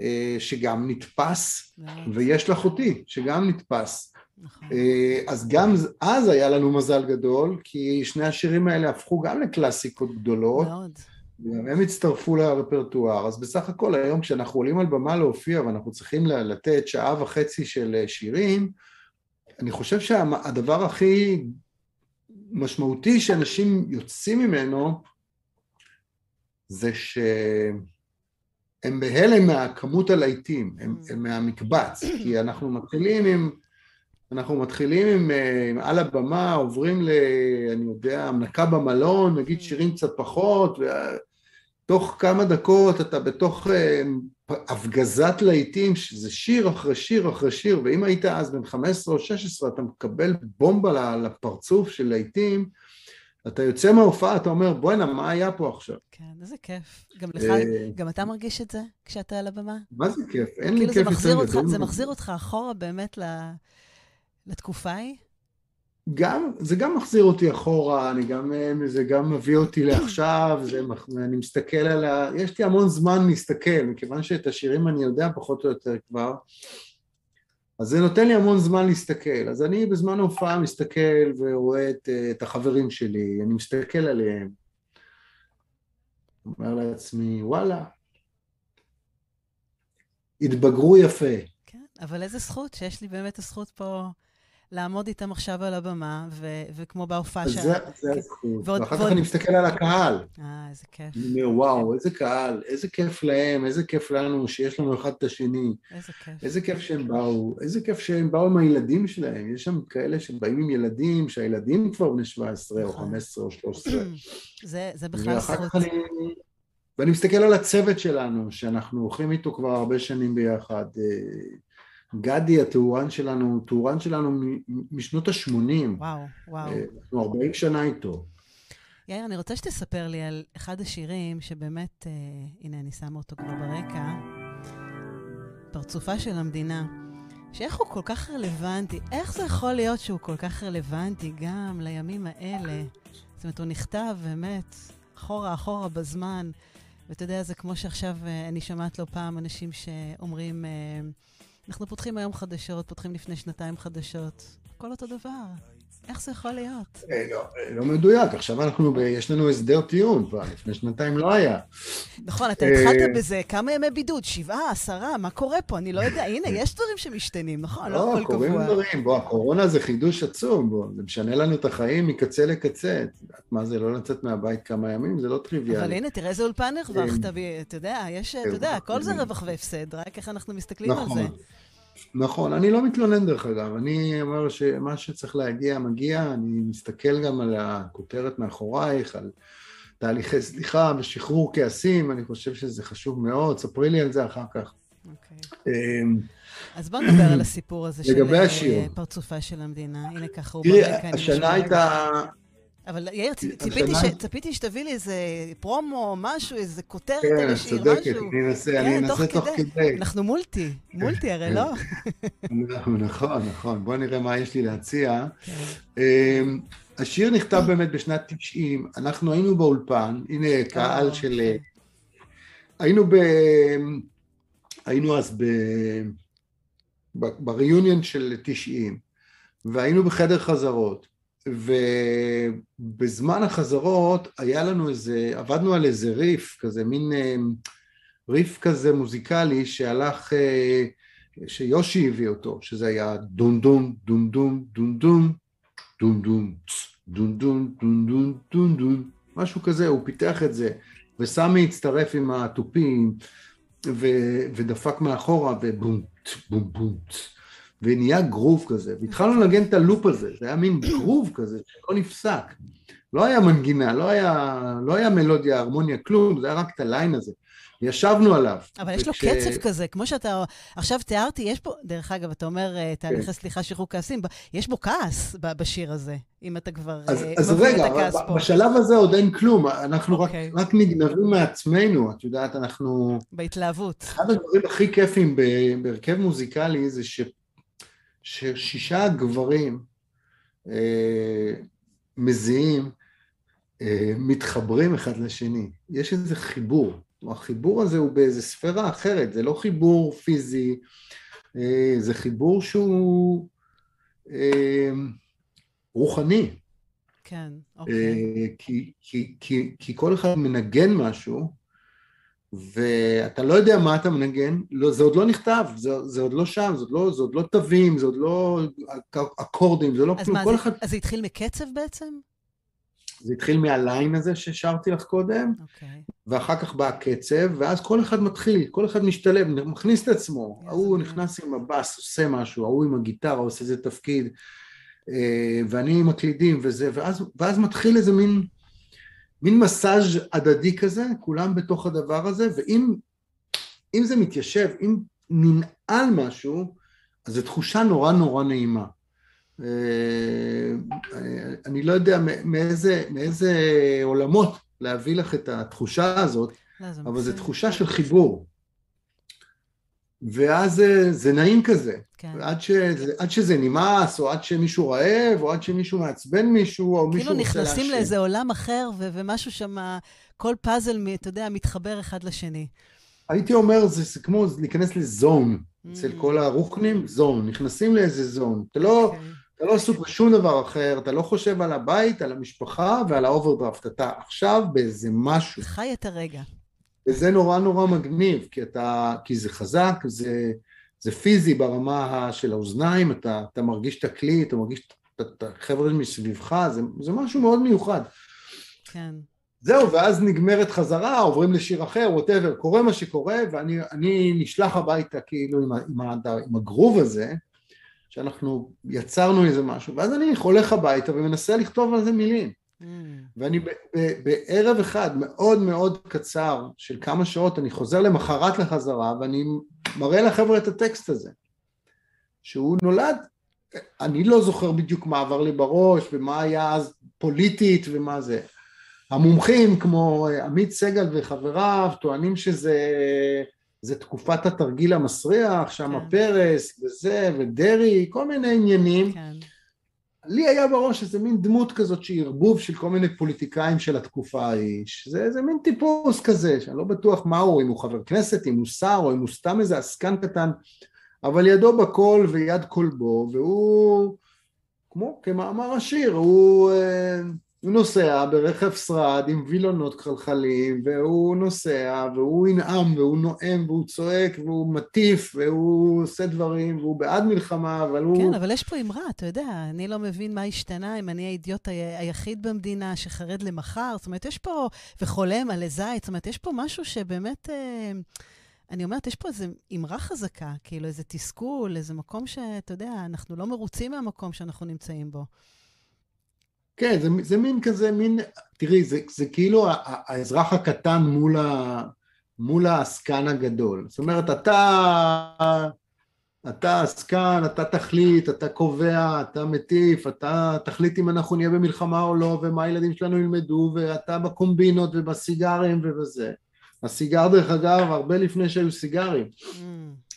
אה, שגם נתפס, ויש לך אותי, שגם נתפס. נכון. אה, אז גם אז היה לנו מזל גדול, כי שני השירים האלה הפכו גם לקלאסיקות גדולות. מאוד. והם הצטרפו לרפרטואר, אז בסך הכל היום כשאנחנו עולים על במה להופיע ואנחנו צריכים לתת שעה וחצי של שירים, אני חושב שהדבר הכי משמעותי שאנשים יוצאים ממנו זה שהם בהלם מהכמות הלהיטים, הם, הם מהמקבץ, כי אנחנו מתחילים עם, אנחנו מתחילים עם, אה, עם על הבמה, עוברים ל... אני יודע, המנקה במלון, נגיד שירים קצת פחות, ותוך כמה דקות אתה בתוך אה, הפגזת להיטים, שזה שיר אחרי שיר אחרי שיר, ואם היית אז בן 15 או 16, אתה מקבל בומבה לפרצוף של להיטים, אתה יוצא מההופעה, אתה אומר, בואנה, מה היה פה עכשיו? כן, איזה כיף. גם לך, גם אתה מרגיש את זה כשאתה על הבמה? מה זה כיף? אין לי כאילו כיף גדול. זה מחזיר אותך אחורה באמת לתקופה ההיא? גם, זה גם מחזיר אותי אחורה, אני גם, זה גם מביא אותי לעכשיו, זה, אני מסתכל על ה... יש לי המון זמן להסתכל, מכיוון שאת השירים אני יודע פחות או יותר כבר, אז זה נותן לי המון זמן להסתכל. אז אני בזמן ההופעה מסתכל ורואה את, את החברים שלי, אני מסתכל עליהם, אומר לעצמי, וואלה, התבגרו יפה. כן, אבל איזה זכות, שיש לי באמת הזכות פה לעמוד איתם עכשיו על הבמה, ו- וכמו בהופעה שלנו. זה, זה הזכות. ועוד, ואחר כך אני מסתכל על הקהל. אה, איזה כיף. אני אומר, וואו, איזה קהל, איזה כיף להם, איזה כיף לנו שיש לנו אחד את השני. איזה כיף. איזה כיף שהם באו, איזה כיף שהם באו עם הילדים שלהם. יש שם כאלה שבאים עם ילדים, שהילדים כבר בני 17 או 15 נכון. או 13. זה, זה בכלל זכות. אני... ואני מסתכל על הצוות שלנו, שאנחנו הולכים איתו כבר הרבה שנים ביחד. גדי, התאורן שלנו, הוא שלנו משנות ה-80. וואו, וואו. אה, אנחנו 40 שנה איתו. יאיר, אני רוצה שתספר לי על אחד השירים שבאמת, אה, הנה, אני שמה אותו כבר ברקע, פרצופה של המדינה, שאיך הוא כל כך רלוונטי, איך זה יכול להיות שהוא כל כך רלוונטי גם לימים האלה? זאת אומרת, הוא נכתב באמת אחורה אחורה בזמן, ואתה יודע, זה כמו שעכשיו אה, אני שומעת לא פעם אנשים שאומרים... אה, אנחנו פותחים היום חדשות, פותחים לפני שנתיים חדשות. הכל אותו דבר. איך זה יכול להיות? אה, לא, אה, לא מדויק, עכשיו אנחנו, ב, יש לנו הסדר טיעון כבר, לפני שנתיים לא היה. נכון, אתה התחלת אה, בזה, כמה ימי בידוד? שבעה, עשרה, מה קורה פה? אני לא יודע, הנה, יש דברים שמשתנים, נכון? לא. לא, קורים דברים, בוא, הקורונה זה חידוש עצום, בוא, זה משנה לנו את החיים מקצה לקצה. את יודעת מה זה לא לצאת מהבית כמה ימים? זה לא טריוויאלי. אבל הנה, תראה איזה אולפן הרווחת, אתה יודע, יש, אתה יודע, הכל זה רווח והפסד, רק איך אנחנו מסתכלים על זה. נכון. אני לא מתלונן דרך אגב, אני אומר שמה שצריך להגיע מגיע, אני מסתכל גם על הכותרת מאחורייך, על תהליכי סליחה ושחרור כעסים, אני חושב שזה חשוב מאוד, ספרי לי על זה אחר כך. אוקיי. אמ, אז בוא נדבר על הסיפור הזה של אה, פרצופה של המדינה. הנה ככה הוא ברקע. תראי, השנה הייתה... אבל יאיר, ציפיתי שתביא לי איזה פרומו, משהו, איזה כותרת על השיר, משהו. כן, צודקת, אני אנסה, אני כן, אנסה תוך כדי. אנחנו מולטי, מולטי הרי, לא? נכון, נכון. בוא נראה מה יש לי להציע. כן. אמ, השיר נכתב באמת בשנת 90, אנחנו היינו באולפן, הנה קהל אה, של... אוקיי. היינו ב... היינו אז ב... בריאיוניון של 90, והיינו בחדר חזרות. ובזמן החזרות היה לנו איזה, עבדנו על איזה ריף, כזה מין אה, ריף כזה מוזיקלי שהלך, אה, שיושי הביא אותו, שזה היה דום דום, דום דום, דום דום, דום דום, דום דום, דום דום, דום דום, משהו כזה, הוא פיתח את זה, וסמי הצטרף עם התופים ודפק מאחורה ובום, בום, בום, ונהיה גרוב כזה, והתחלנו לנגן את הלופ הזה, זה היה מין גרוב כזה שלא נפסק. לא היה מנגינה, לא היה, לא היה מלודיה, הרמוניה, כלום, זה היה רק את הליין הזה. ישבנו עליו. אבל יש לו קצב כזה, כמו שאתה עכשיו תיארתי, יש פה, דרך אגב, אתה אומר, אה, תהליכי כן. סליחה, שחרור כעסים, יש בו כעס בשיר הזה, אם אתה כבר אז, uh, אז רגע, בשלב הזה עוד אין כלום, אנחנו okay. רק, אוקיי. רק נגנבים מעצמנו, את יודעת, אנחנו... בהתלהבות. אחד הדברים הכי כיפים בהרכב מוזיקלי זה ש... ששישה גברים אה, מזיעים אה, מתחברים אחד לשני. יש איזה חיבור. החיבור הזה הוא באיזה ספירה אחרת, זה לא חיבור פיזי, אה, זה חיבור שהוא אה, רוחני. כן, אוקיי. אה, כי, כי, כי, כי כל אחד מנגן משהו, ואתה לא יודע מה אתה מנגן, לא, זה עוד לא נכתב, זה, זה עוד לא שם, זה עוד לא, זה עוד לא תווים, זה עוד לא אקורדים, זה לא כלום. מה, כל זה, אחד... אז זה התחיל מקצב בעצם? זה התחיל מהליין הזה ששרתי לך קודם, אוקיי. ואחר כך בא הקצב, ואז כל אחד מתחיל, כל אחד משתלב, מכניס את עצמו. איזה ההוא מעניין. נכנס עם הבאס, עושה משהו, ההוא עם הגיטרה עושה איזה תפקיד, אה, ואני עם הקלידים וזה, ואז, ואז מתחיל איזה מין, מין מסאז' הדדי כזה, כולם בתוך הדבר הזה, ואם אם זה מתיישב, אם ננעל משהו, אז זו תחושה נורא נורא נעימה. אה, אה, אני לא יודע מאיזה, מאיזה עולמות להביא לך את התחושה הזאת, לא, אבל זו. תחושה של חיבור. ואז זה, זה נעים כזה, כן. עד, שזה, עד שזה נמאס, או עד שמישהו רעב, או עד שמישהו מעצבן מישהו, או מישהו כאילו רוצה לעשן. נכנסים לאיזה עולם אחר, ו- ומשהו שם, כל פאזל, אתה יודע, מתחבר אחד לשני. הייתי אומר, זה, זה כמו להיכנס ל zone, אצל Mm. כל הרוחנים, zone, נכנסים לאיזה zone. אתה לא, אוקיי. אתה לא עסוק בשום דבר אחר, אתה לא חושב על הבית, על המשפחה ועל האוברדרפט, אתה עכשיו באיזה משהו. חי את הרגע. וזה נורא נורא מגניב, כי, אתה, כי זה חזק, זה, זה פיזי ברמה של האוזניים, אתה, אתה מרגיש את הכלי, אתה מרגיש את- החבר'ה מסביבך, זה, זה משהו מאוד מיוחד. כן. זהו, ואז נגמרת חזרה, עוברים לשיר אחר, ווטאבר, קורה מה שקורה, ואני אני נשלח הביתה כאילו עם, עם, עם הגרוב הזה, שאנחנו יצרנו איזה משהו, ואז אני הולך הביתה ומנסה לכתוב על זה מילים. Mm. ואני ב- ב- בערב אחד מאוד מאוד קצר של כמה שעות, אני חוזר למחרת לחזרה ואני מראה לחבר'ה את הטקסט הזה, שהוא נולד, אני לא זוכר בדיוק מה עבר לי בראש ומה היה אז פוליטית ומה זה. המומחים כמו עמית סגל וחבריו טוענים שזה זה תקופת התרגיל המסריח, שם כן. פרס וזה ודרעי, כל מיני עניינים. כן. לי היה בראש איזה מין דמות כזאת שהיא ערבוב של כל מיני פוליטיקאים של התקופה ההיא, זה איזה מין טיפוס כזה, שאני לא בטוח מה הוא, אם הוא חבר כנסת, אם הוא שר, או אם הוא סתם איזה עסקן קטן, אבל ידו בכל ויד כל בו, והוא, כמו כמאמר השיר, הוא, אה, הוא נוסע ברכב שרד עם וילונות חלחלים, והוא נוסע, והוא ינאם, והוא נואם, והוא צועק, והוא מטיף, והוא עושה דברים, והוא בעד מלחמה, אבל הוא... כן, אבל יש פה אמרה, אתה יודע, אני לא מבין מה השתנה אם אני האידיוט היחיד במדינה שחרד למחר. זאת אומרת, יש פה, וחולם על זית, זאת אומרת, יש פה משהו שבאמת, אה, אני אומרת, יש פה איזו אמרה חזקה, כאילו איזה תסכול, איזה מקום שאתה יודע, אנחנו לא מרוצים מהמקום שאנחנו נמצאים בו. כן, זה, זה מין כזה, מין, תראי, זה, זה כאילו האזרח הקטן מול, ה, מול העסקן הגדול. זאת אומרת, אתה, אתה עסקן, אתה תחליט, אתה קובע, אתה מטיף, אתה תחליט אם אנחנו נהיה במלחמה או לא, ומה הילדים שלנו ילמדו, ואתה בקומבינות ובסיגרים ובזה. הסיגר, דרך אגב, הרבה לפני שהיו סיגרים, Mm.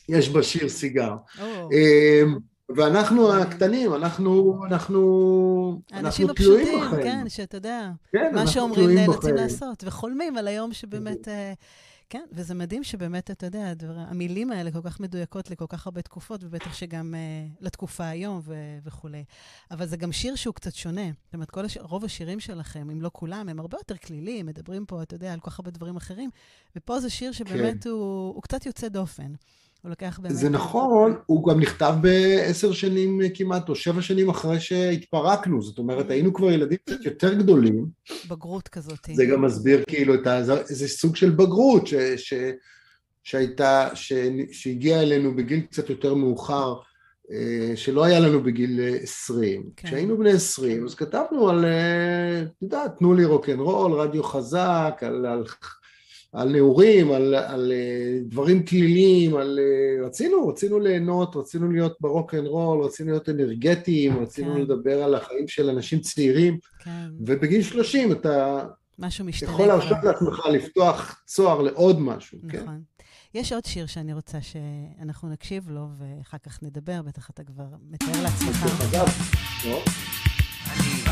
יש בשיר סיגר. אמ, ואנחנו הקטנים, אנחנו, אנחנו, אנחנו תלויים הפשוטים, בחיים. כן, שאתה יודע, כן, מה שאומרים תלויים נאלצים. לעשות, וחולמים על היום שבאמת... אה, כן, וזה מדהים שבאמת, אתה יודע, הדבר, המילים האלה כל כך מדויקות לכל כך הרבה תקופות, ובטח שגם אה, לתקופה היום ו- וכולי. אבל זה גם שיר שהוא קצת שונה. זאת אומרת, כל הש... רוב השירים שלכם, אם לא כולם, הם הרבה יותר כלילים, מדברים פה, אתה יודע, על כל כך הרבה דברים אחרים, ופה זה שיר שבאמת כן. הוא, הוא קצת יוצא דופן. הוא לוקח באמת... זה נכון, הוא גם נכתב בעשר שנים כמעט, או שבע שנים אחרי שהתפרקנו, זאת אומרת, Mm. היינו כבר ילדים קצת יותר גדולים, בגרות כזאת. זה גם מסביר כאילו את ה... איזה סוג של בגרות ש, ש, שהייתה, ש, שהגיעה אלינו בגיל קצת יותר מאוחר, אה, שלא היה לנו בגיל 20. כן. כשהיינו בני 20, אז כתבנו על, אה, את יודעת, תנו לי רוקנרול, רדיו חזק, על, על, על נעורים, על, על אה, דברים כליליים, על... אה, רצינו, רצינו ליהנות, רצינו להיות ברוקנרול, רצינו להיות אנרגטיים, רצינו כן. לדבר על החיים של אנשים צעירים, כן, ובגיל 30 אתה משהו משתנה. יכול להרשות. לעצמך לפתוח צוהר לעוד משהו, כן? נכון. יש עוד שיר שאני רוצה שאנחנו נקשיב לו, ואחר כך נדבר, בטח אתה כבר מתאר לעצמך. לא? אני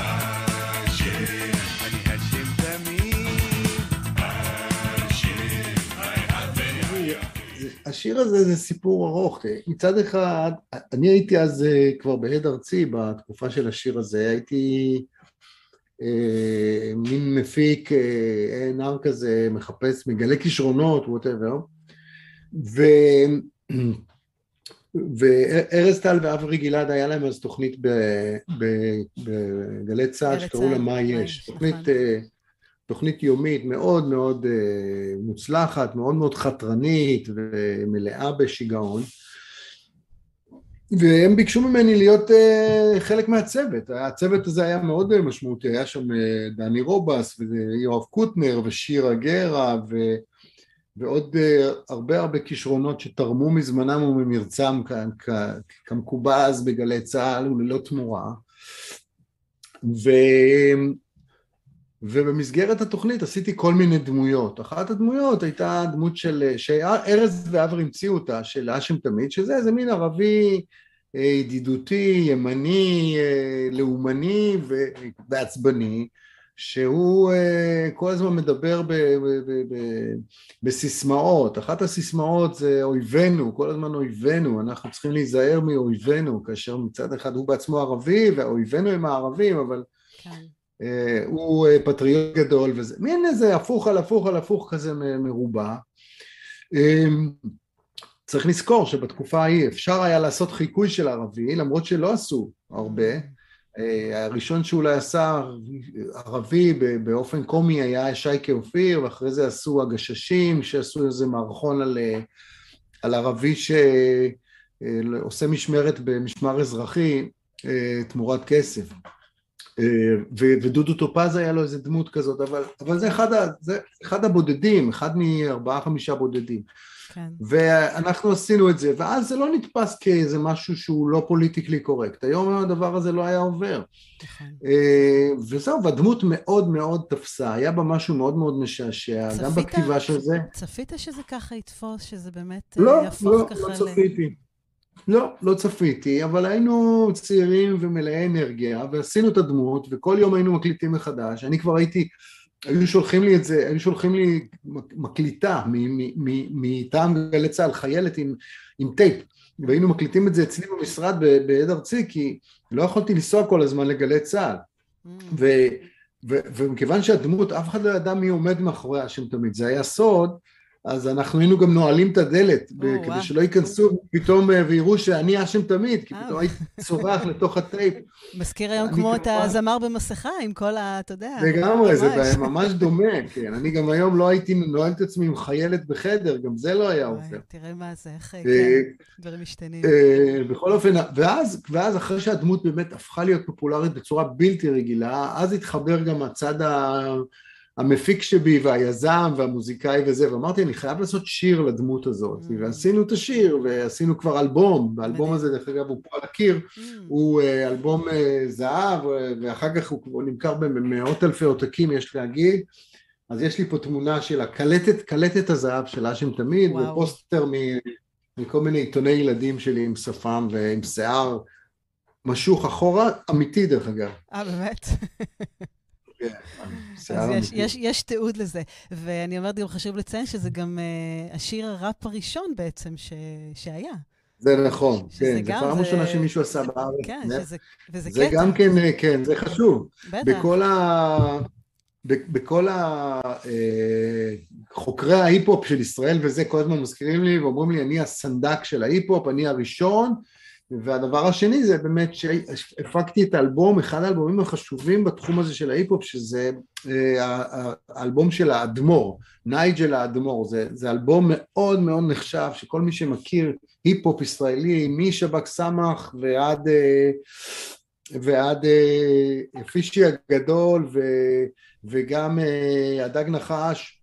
השיר הזה זה סיפור ארוך. מצד אחד, אני הייתי אז אה, כבר בהד ארצי בתקופה של השיר הזה, הייתי אה, מין מפיק, אה, A&R כזה, מחפש, מגלה כישרונות, ווטאבר, ו... וארז טל ואברי גלעד היה להם אז תוכנית בגלי צה"ל שקראו לה מה יש, תוכנית, נכון. תוכנית יומית מאוד מאוד מוצלחת, מאוד מאוד חתרנית ומלאה בשיגעון. והם ביקשו ממני להיות uh, חלק מהצוות, הצוות הזה היה מאוד משמעותי, היה שם דני רובס ויואב קוטנר ושירה גרה ו, ועוד uh, הרבה הרבה כישרונות שתרמו מזמנם וממרצם כאן כמקובל אז בגלי צה"ל וללא תמורה. ו... ובמסגרת התוכנית עשיתי כל מיני דמויות. אחת הדמויות הייתה דמות של, שארז ואבר המציאו אותה, של האשם תמיד, שזה איזה מין ערבי אה, ידידותי, ימני, אה, לאומני ועצבני, שהוא אה, כל הזמן מדבר ב, ב, ב, ב, בסיסמאות. אחת הסיסמאות זה אויבינו, כל הזמן אויבינו, אנחנו צריכים להיזהר מאויבינו, כאשר מצד אחד הוא בעצמו ערבי ואויבינו הם הערבים, אבל... כן. אה, הוא אה, פטריוט גדול וזה, מין איזה הפוך על הפוך על הפוך כזה מרובע. אמ, צריך לזכור שבתקופה ההיא אפשר היה לעשות חיקוי של ערבי, למרות שלא עשו הרבה. אה, הראשון שאולי עשה ערבי באופן קומי היה שייקה אופיר, ואחרי זה עשו הגששים, שעשו איזה מערכון על, על ערבי שעושה משמרת במשמר אזרחי תמורת כסף. ודודו טופז היה לו איזה דמות כזאת, אבל, אבל זה, אחד ה, זה אחד הבודדים, אחד מארבעה חמישה בודדים. כן. ואנחנו עשינו את זה, ואז זה לא נתפס כאיזה משהו שהוא לא פוליטיקלי קורקט. היום הדבר הזה לא היה עובר. נכון. אה, וזהו, והדמות מאוד מאוד תפסה, היה בה משהו מאוד מאוד משעשע, גם בכתיבה של זה. צפית שזה ככה יתפוס, שזה באמת לא, יהפוך לא, ככה לא, לא צפיתי. לא, לא צפיתי, אבל היינו צעירים ומלאי אנרגיה, ועשינו את הדמות, וכל יום היינו מקליטים מחדש. אני כבר הייתי, היו שולחים לי את זה, היו שולחים לי מקליטה מטעם גלי צה"ל, חיילת עם, עם טייפ, והיינו מקליטים את זה אצלי במשרד בעד ארצי, כי לא יכולתי לנסוע כל הזמן לגלי צה"ל. Mm. ו, ו, ומכיוון שהדמות, אף אחד לא ידע מי עומד מאחוריה שם תמיד, זה היה סוד, אז אנחנו היינו גם נועלים את הדלת, או, כדי וואו. שלא ייכנסו פתאום אה, ויראו שאני אשם תמיד, כי פתאום הייתי צורח לתוך הטייפ. מזכיר היום כמו את הזמר במסכה, עם כל ה... אתה יודע. לגמרי, זה ממש דומה, כן. אני גם היום לא הייתי נועל את עצמי עם חיילת בחדר, גם זה לא היה עובר. תראה מה זה, איך אה, כן, דברים משתנים. אה, בכל אופן, ואז אחרי שהדמות באמת הפכה להיות פופולרית בצורה בלתי רגילה, אז התחבר גם הצד ה... המפיק שבי והיזם והמוזיקאי וזה, ואמרתי אני חייב לעשות שיר לדמות הזאת, mm. ועשינו את השיר ועשינו כבר אלבום, והאלבום הזה דרך אגב הוא פה על הקיר, mm. הוא אה, אלבום אה, זהב ואחר כך הוא נמכר במאות אלפי עותקים יש להגיד, אז יש לי פה תמונה של הקלטת, קלטת הזהב של האשם תמיד, וואו. ופוסטר מכל מיני עיתוני ילדים שלי עם שפם ועם שיער משוך אחורה, אמיתי דרך אגב. אה באמת? כן, אז יש, יש, יש תיעוד לזה. ואני אומרת, גם חשוב לציין שזה גם uh, השיר הראפ הראשון בעצם ש, שהיה. זה נכון, כן, זו פעם ראשונה זה... שמישהו עשה בארץ. כן, זה, שזה, וזה זה קטע. זה גם כן, אה, כן, זה חשוב. בטח. בכל ה... בכל החוקרי אה, ההיפ-הופ של ישראל וזה, כל הזמן מזכירים לי ואומרים לי, אני הסנדק של ההיפ-הופ, אני הראשון, והדבר השני זה באמת שהפקתי את האלבום, אחד האלבומים החשובים בתחום הזה של ההיפ-הופ שזה אה, האלבום של האדמו"ר, נייג'ל האדמו"ר, זה, זה אלבום מאוד מאוד נחשב שכל מי שמכיר היפ-הופ ישראלי משבק סמך ועד, אה, ועד אה, פישי הגדול ו, וגם הדג נחש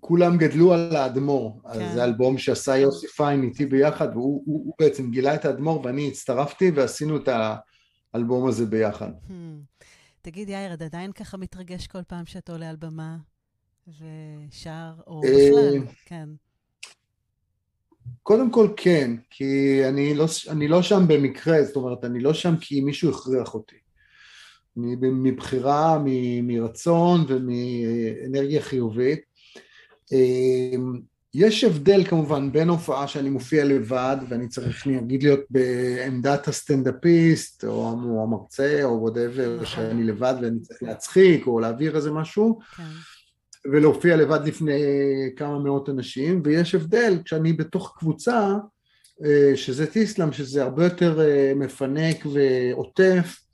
כולם גדלו על האדמו"ר, כן. אז זה אלבום שעשה יוסי פיין איתי ביחד, והוא הוא, הוא בעצם גילה את האדמו"ר ואני הצטרפתי ועשינו את האלבום הזה ביחד. Hmm. תגיד, יאיר, אתה עדיין ככה מתרגש כל פעם שאתה עולה על במה ושר, או אה, בכלל, כן. קודם כל כן, כי אני לא, אני לא שם במקרה, זאת אומרת, אני לא שם כי מישהו הכריח אותי. מבחירה, מרצון ומאנרגיה חיובית. אמ, יש הבדל כמובן בין הופעה שאני מופיע לבד ואני צריך נגיד להיות בעמדת הסטנדאפיסט או המרצה או whatever נכון. שאני לבד ואני צריך להצחיק או להעביר איזה משהו כן. ולהופיע לבד לפני כמה מאות אנשים, ויש הבדל כשאני בתוך קבוצה, אה, שזה תיסלם, שזה הרבה יותר אה, מפנק ועוטף,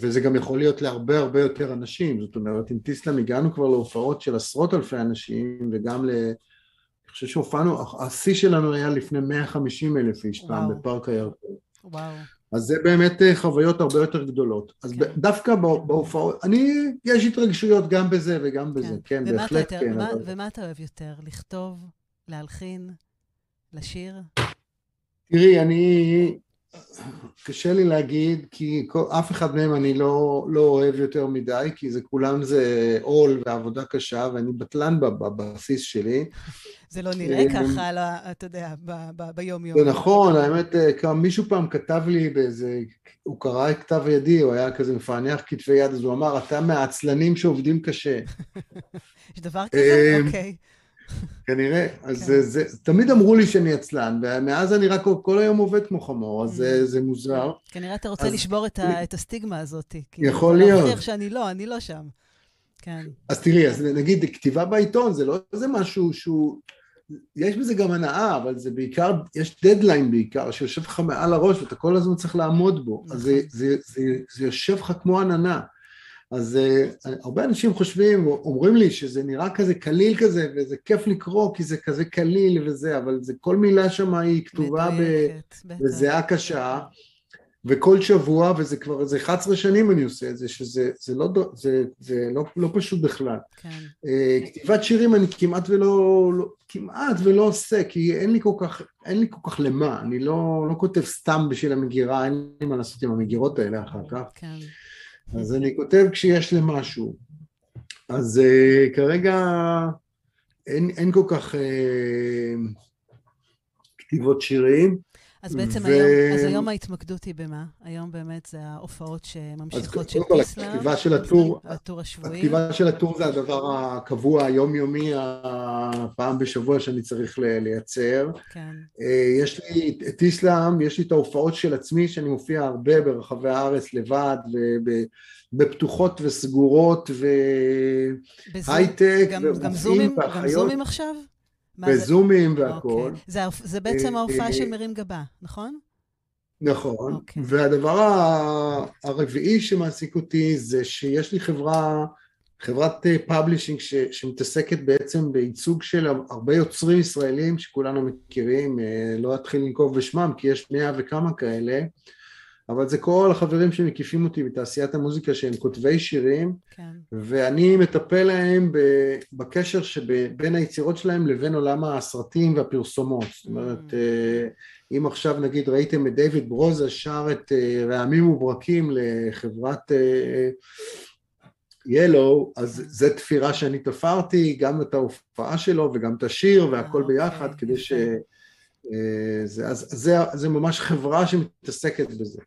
וזה גם יכול להיות להרבה הרבה יותר אנשים, זאת אומרת עם תיסלם הגענו כבר להופעות של עשרות אלפי אנשים וגם ל... אני חושב שהופענו, השיא שלנו היה לפני 150 אלף איש פעם בפארק הירקון. וואו. אז זה באמת אה, חוויות הרבה יותר גדולות. אז כן. דווקא בהופעות, אני, יש התרגשויות גם בזה וגם בזה, כן, ומה בהחלט אתה יותר, כן. ומה, אבל- ומה אתה אוהב יותר? לכתוב? להלחין? לשיר? תראי, אני... קשה לי להגיד, כי כל, אף אחד מהם אני לא, לא אוהב יותר מדי, כי זה כולם זה עול ועבודה קשה, ואני בטלן בבסיס שלי. זה לא נראה אה, ככה, לא, אתה יודע, ביום-יום. זה נכון, האמת, אה, מישהו פעם כתב לי באיזה, הוא קרא את כתב ידי, הוא היה כזה מפענח כתבי יד, אז הוא אמר, אתה מהעצלנים שעובדים קשה. יש דבר כזה? אה, אוקיי. כנראה, אז כן. זה, זה, תמיד אמרו לי שאני עצלן, ומאז אני רק כל היום עובד כמו חמור, אז זה, זה מוזר. כנראה אתה רוצה אז- לשבור את ה- את הסטיגמה הזאת. כי יכול להיות. להוכיח שאני לא, אני לא שם. כן. אז תראי, אז נגיד כתיבה בעיתון זה לא איזה משהו שהוא, יש בזה גם הנאה, אבל זה בעיקר, יש דדליין בעיקר, שיושב לך מעל הראש ואתה כל הזמן צריך לעמוד בו, אז זה, נכון. זה, זה, זה יושב לך כמו עננה. אז uh, הרבה אנשים חושבים, אומרים לי שזה נראה כזה קליל כזה, וזה כיף לקרוא כי זה כזה קליל וזה, אבל זה, כל מילה שם היא כתובה. בזיעה קשה, וכל שבוע, וזה כבר איזה 11 שנים אני עושה את זה, שזה זה לא, זה, זה לא, לא פשוט בכלל. כן. אה, כתיבת שירים אני כמעט ולא, לא, כמעט ולא עושה, כי אין לי כל כך, אין לי כל כך למה, אני לא, לא כותב סתם בשביל המגירה, אין לי מה לעשות עם המגירות האלה אחר כך, כן. אז אני כותב כשיש למשהו. אז אה, כרגע אין, אין כל כך אה, כתיבות שירים, אז בעצם ו- היום, אז היום ההתמקדות היא במה? היום באמת זה ההופעות שממשיכות של קודם כל טיסלאם. הכתיבה של הטור, הטור השבועי. הכתיבה של הטור זה הדבר הקבוע, היומיומי, הפעם בשבוע שאני צריך לייצר. כן. אה, יש לי את איסלאם, יש לי את ההופעות של עצמי, שאני מופיע הרבה ברחבי הארץ לבד, ובפתוחות וסגורות, והייטק, גם, זומים, גם ואחיות, זומים עכשיו? מה זה? והכול. אוקיי. זה, זה בעצם אה, ההופעה אה, של מרים גבה, נכון? נכון, אוקיי. והדבר הרביעי שמעסיק אותי זה שיש לי חברה, חברת publishing שמתעסקת בעצם בייצוג של הרבה יוצרים ישראלים שכולנו מכירים, אה, לא אתחיל לנקוב בשמם כי יש מאה וכמה כאלה, אבל זה כל החברים שמקיפים אותי בתעשיית המוזיקה שהם כותבי שירים, כן. ואני מטפל להם בקשר שבין היצירות שלהם לבין עולם הסרטים והפרסומות. זאת אומרת, אה, אם עכשיו נגיד ראיתם את דיוויד ברוזה שר את אה, רעמים וברקים לחברת ילו, אז זו תפירה שאני תפרתי, גם את ההופעה שלו וגם את השיר והכל אה, ביחד, אוקיי, כדי. ש... אה, זה, אז זה, זה ממש חברה שמתעסקת בזה.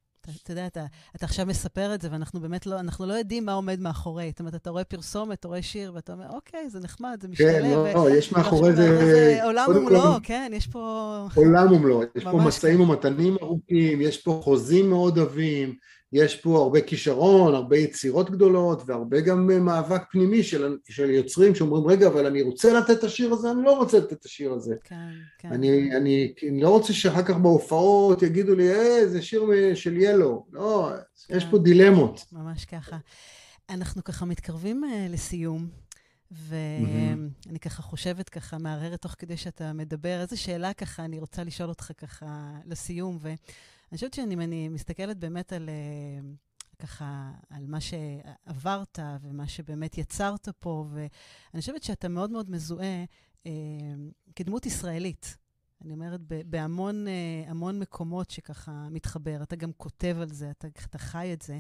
אתה, יודע, אתה, אתה עכשיו מספר את זה, ואנחנו באמת לא, אנחנו לא יודעים מה עומד מאחורי. זאת אומרת, אתה רואה פרסומת, אתה רואה שיר, ואתה אומר, אוקיי, זה נחמד, זה משתלב. כן, לא, ו- יש מאחורי זה... זה עולם קודם כל- ומלואו, כן, יש פה... עולם ומלואו, יש פה משאים ומתנים ארוכים, יש פה חוזים מאוד עבים, יש פה הרבה כישרון, הרבה יצירות גדולות והרבה גם אה, מאבק פנימי של, של יוצרים שאומרים רגע אבל אני רוצה לתת את השיר הזה, אני לא רוצה לתת את השיר הזה. כן, כן. אני, אני, אני לא רוצה שאחר כך בהופעות יגידו לי, אה, זה שיר של ילו. לא, יש פה דילמות. ממש ככה. אנחנו ככה מתקרבים uh, לסיום. ואני ככה חושבת ככה, מהרהרת תוך כדי שאתה מדבר, איזו שאלה ככה אני רוצה לשאול אותך ככה לסיום, ואני חושבת שאני אני מסתכלת באמת על... אה, ככה, על מה שעברת ומה שבאמת יצרת פה, ואני חושבת שאתה מאוד מאוד מזוהה אה, כדמות ישראלית. אני אומרת, בהמון אה, המון מקומות שככה מתחבר. אתה גם כותב על זה, אתה, אתה חי את זה.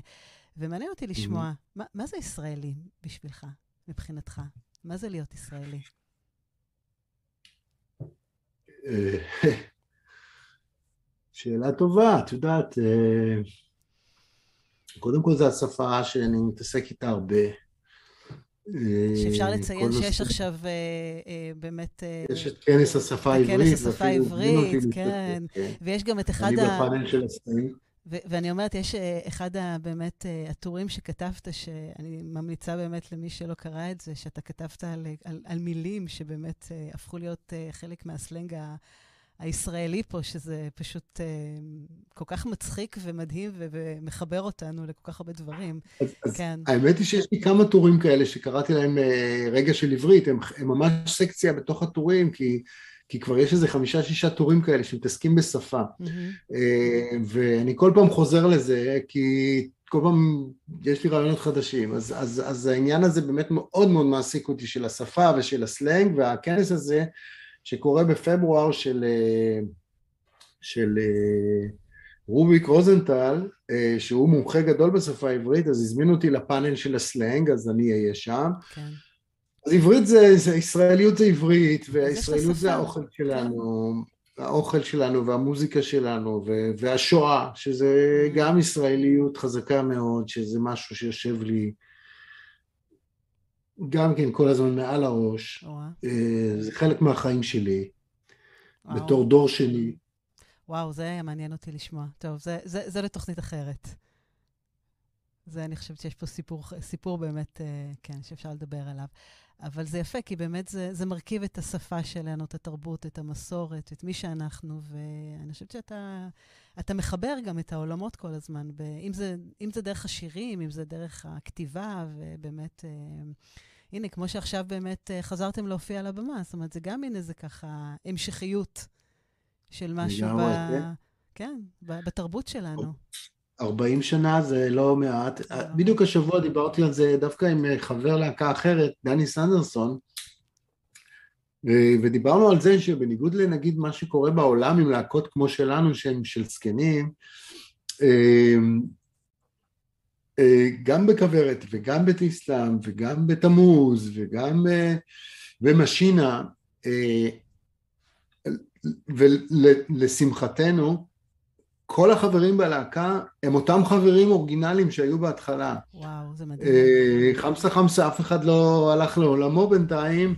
ומעניין אותי לשמוע, מה, מה זה ישראלי בשבילך, מבחינתך? מה זה להיות ישראלי? אה, שאלה טובה, את יודעת, אה, קודם כל זו השפה שאני מתעסק איתה הרבה. אה, שאפשר כל לציין שיש עכשיו אה, אה, באמת... אה, יש את כנס השפה העברית. השפה הזמינו אותי העברית, כן. כן. ויש גם את אחד אני ה... בפאנל של הספרים. ו- ואני אומרת, יש אה, אחד ה- באמת אה, הטורים שכתבת, שאני ממליצה באמת למי שלא קרא את זה, שאתה כתבת על, על, על מילים שבאמת אה, הפכו להיות אה, חלק מהסלנג הישראלי פה, שזה פשוט אה, כל כך מצחיק ומדהים ומחבר אותנו לכל כך הרבה דברים. אז, אז כן. האמת היא שיש לי כמה טורים כאלה שקראתי להם אה, רגע של עברית, הם, הם ממש סקציה בתוך הטורים, כי, כי כבר יש איזה חמישה-שישה טורים כאלה שמתעסקים בשפה. מהמם. אה, ואני כל פעם חוזר לזה, כי כל פעם יש לי רעיונות חדשים. אז, אז, אז העניין הזה באמת מאוד מאוד מעסיק אותי, של השפה ושל הסלנג, והכנס הזה שקורה בפברואר של, אה, של אה, רוביק רוזנטל, אה, שהוא מומחה גדול בשפה העברית, אז הזמינו אותי לפאנל של הסלנג, אז אני אהיה שם. כן. אז עברית זה, זה ישראליות זה עברית, והישראליות זה שפה. האוכל שלנו, האוכל שלנו והמוזיקה שלנו, ו- והשואה, שזה גם ישראליות חזקה מאוד, שזה משהו שיושב לי גם כן כל הזמן מעל הראש. אה, זה חלק מהחיים שלי, וואו. בתור דור שני. וואו, זה היה מעניין אותי לשמוע. טוב, זה, זה, זה לתוכנית אחרת. זה, אני חושבת שיש פה סיפור, סיפור באמת, אה, כן, שאפשר לדבר עליו. אבל זה יפה, כי באמת זה, זה מרכיב את השפה שלנו, את התרבות, את המסורת, את מי שאנחנו, ואני חושבת שאתה אתה מחבר גם את העולמות כל הזמן, ב, אם, זה, אם זה דרך השירים, אם זה דרך הכתיבה, ובאמת, אה, הנה, כמו שעכשיו באמת אה, חזרתם להופיע על הבמה, זאת אומרת, זה גם מין איזה ככה המשכיות של משהו ב... כן. כן, בתרבות שלנו. 40 שנה זה לא מעט. בדיוק השבוע דיברתי על זה דווקא עם אה, חבר להקה אחרת, דני סנדרסון, ודיברנו על זה שבניגוד לנגיד מה שקורה בעולם עם להקות כמו שלנו שהם של זקנים, אה, אה, גם בכוורת וגם בתיסלם וגם בתמוז וגם אה, במשינה, אה, ולשמחתנו, כל החברים בלהקה הם אותם חברים אורגינליים שהיו בהתחלה. וואו, זה מדהים. אה, חמסה חמסה אף אחד לא הלך לעולמו בינתיים,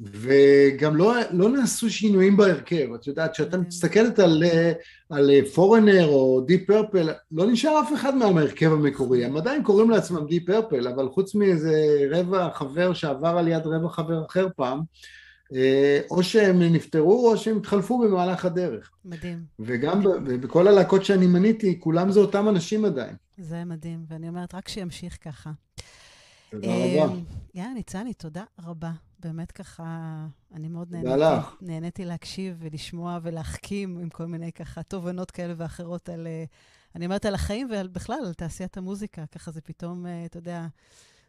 וגם לא, לא נעשו שינויים בהרכב. את יודעת, כשאתה מדהים. מסתכלת על, אה, על Foreigner או Deep Purple, לא נשאר אף אחד מההרכב המקורי. הם עדיין קוראים לעצמם Deep Purple, אבל חוץ מאיזה רבע חבר שעבר על יד רבע חבר אחר פעם, אה, או שהם נפטרו או שהם התחלפו במהלך הדרך. מדהים. וגם ב- בכל הלהקות שאני מניתי, כולם זה אותם אנשים עדיין. זה מדהים, ואני אומרת, רק שימשיך ככה. תודה רבה. אמ, יאללה, ניצני, תודה רבה. באמת ככה, אני מאוד נהניתי. נהניתי להקשיב ולשמוע ולהחכים עם כל מיני ככה תובנות כאלה ואחרות על, אה, אני אומרת על החיים ובכלל על תעשיית המוזיקה. ככה זה פתאום, אה, אתה יודע,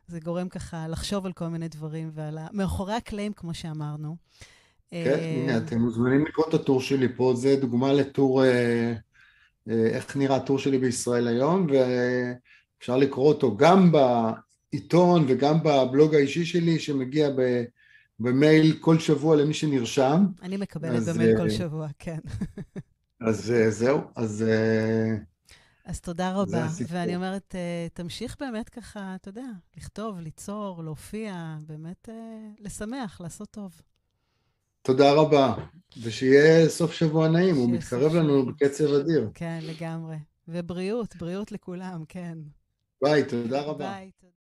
זה גורם ככה לחשוב על כל מיני דברים ועל ה... מאחורי הקלעים, כמו שאמרנו. כן, אה, הנה, אתם מוזמנים לקרוא את הטור שלי פה, זה דוגמה לטור, איך נראה הטור שלי בישראל היום, ואפשר לקרוא אותו גם בעיתון וגם בבלוג האישי שלי, שמגיע ב- במייל כל שבוע למי שנרשם. אני מקבלת אז, במייל כל אה, שבוע, כן. אז אה, זהו, אז אה, אז תודה רבה. ואני אומרת, תמשיך באמת ככה, אתה יודע, לכתוב, ליצור, להופיע, באמת לשמח, לעשות טוב. תודה רבה, ושיהיה סוף שבוע נעים, הוא מתקרב לנו. בקצב אדיר. כן, לגמרי. ובריאות, בריאות לכולם, כן. ביי, תודה רבה. ביי. תודה.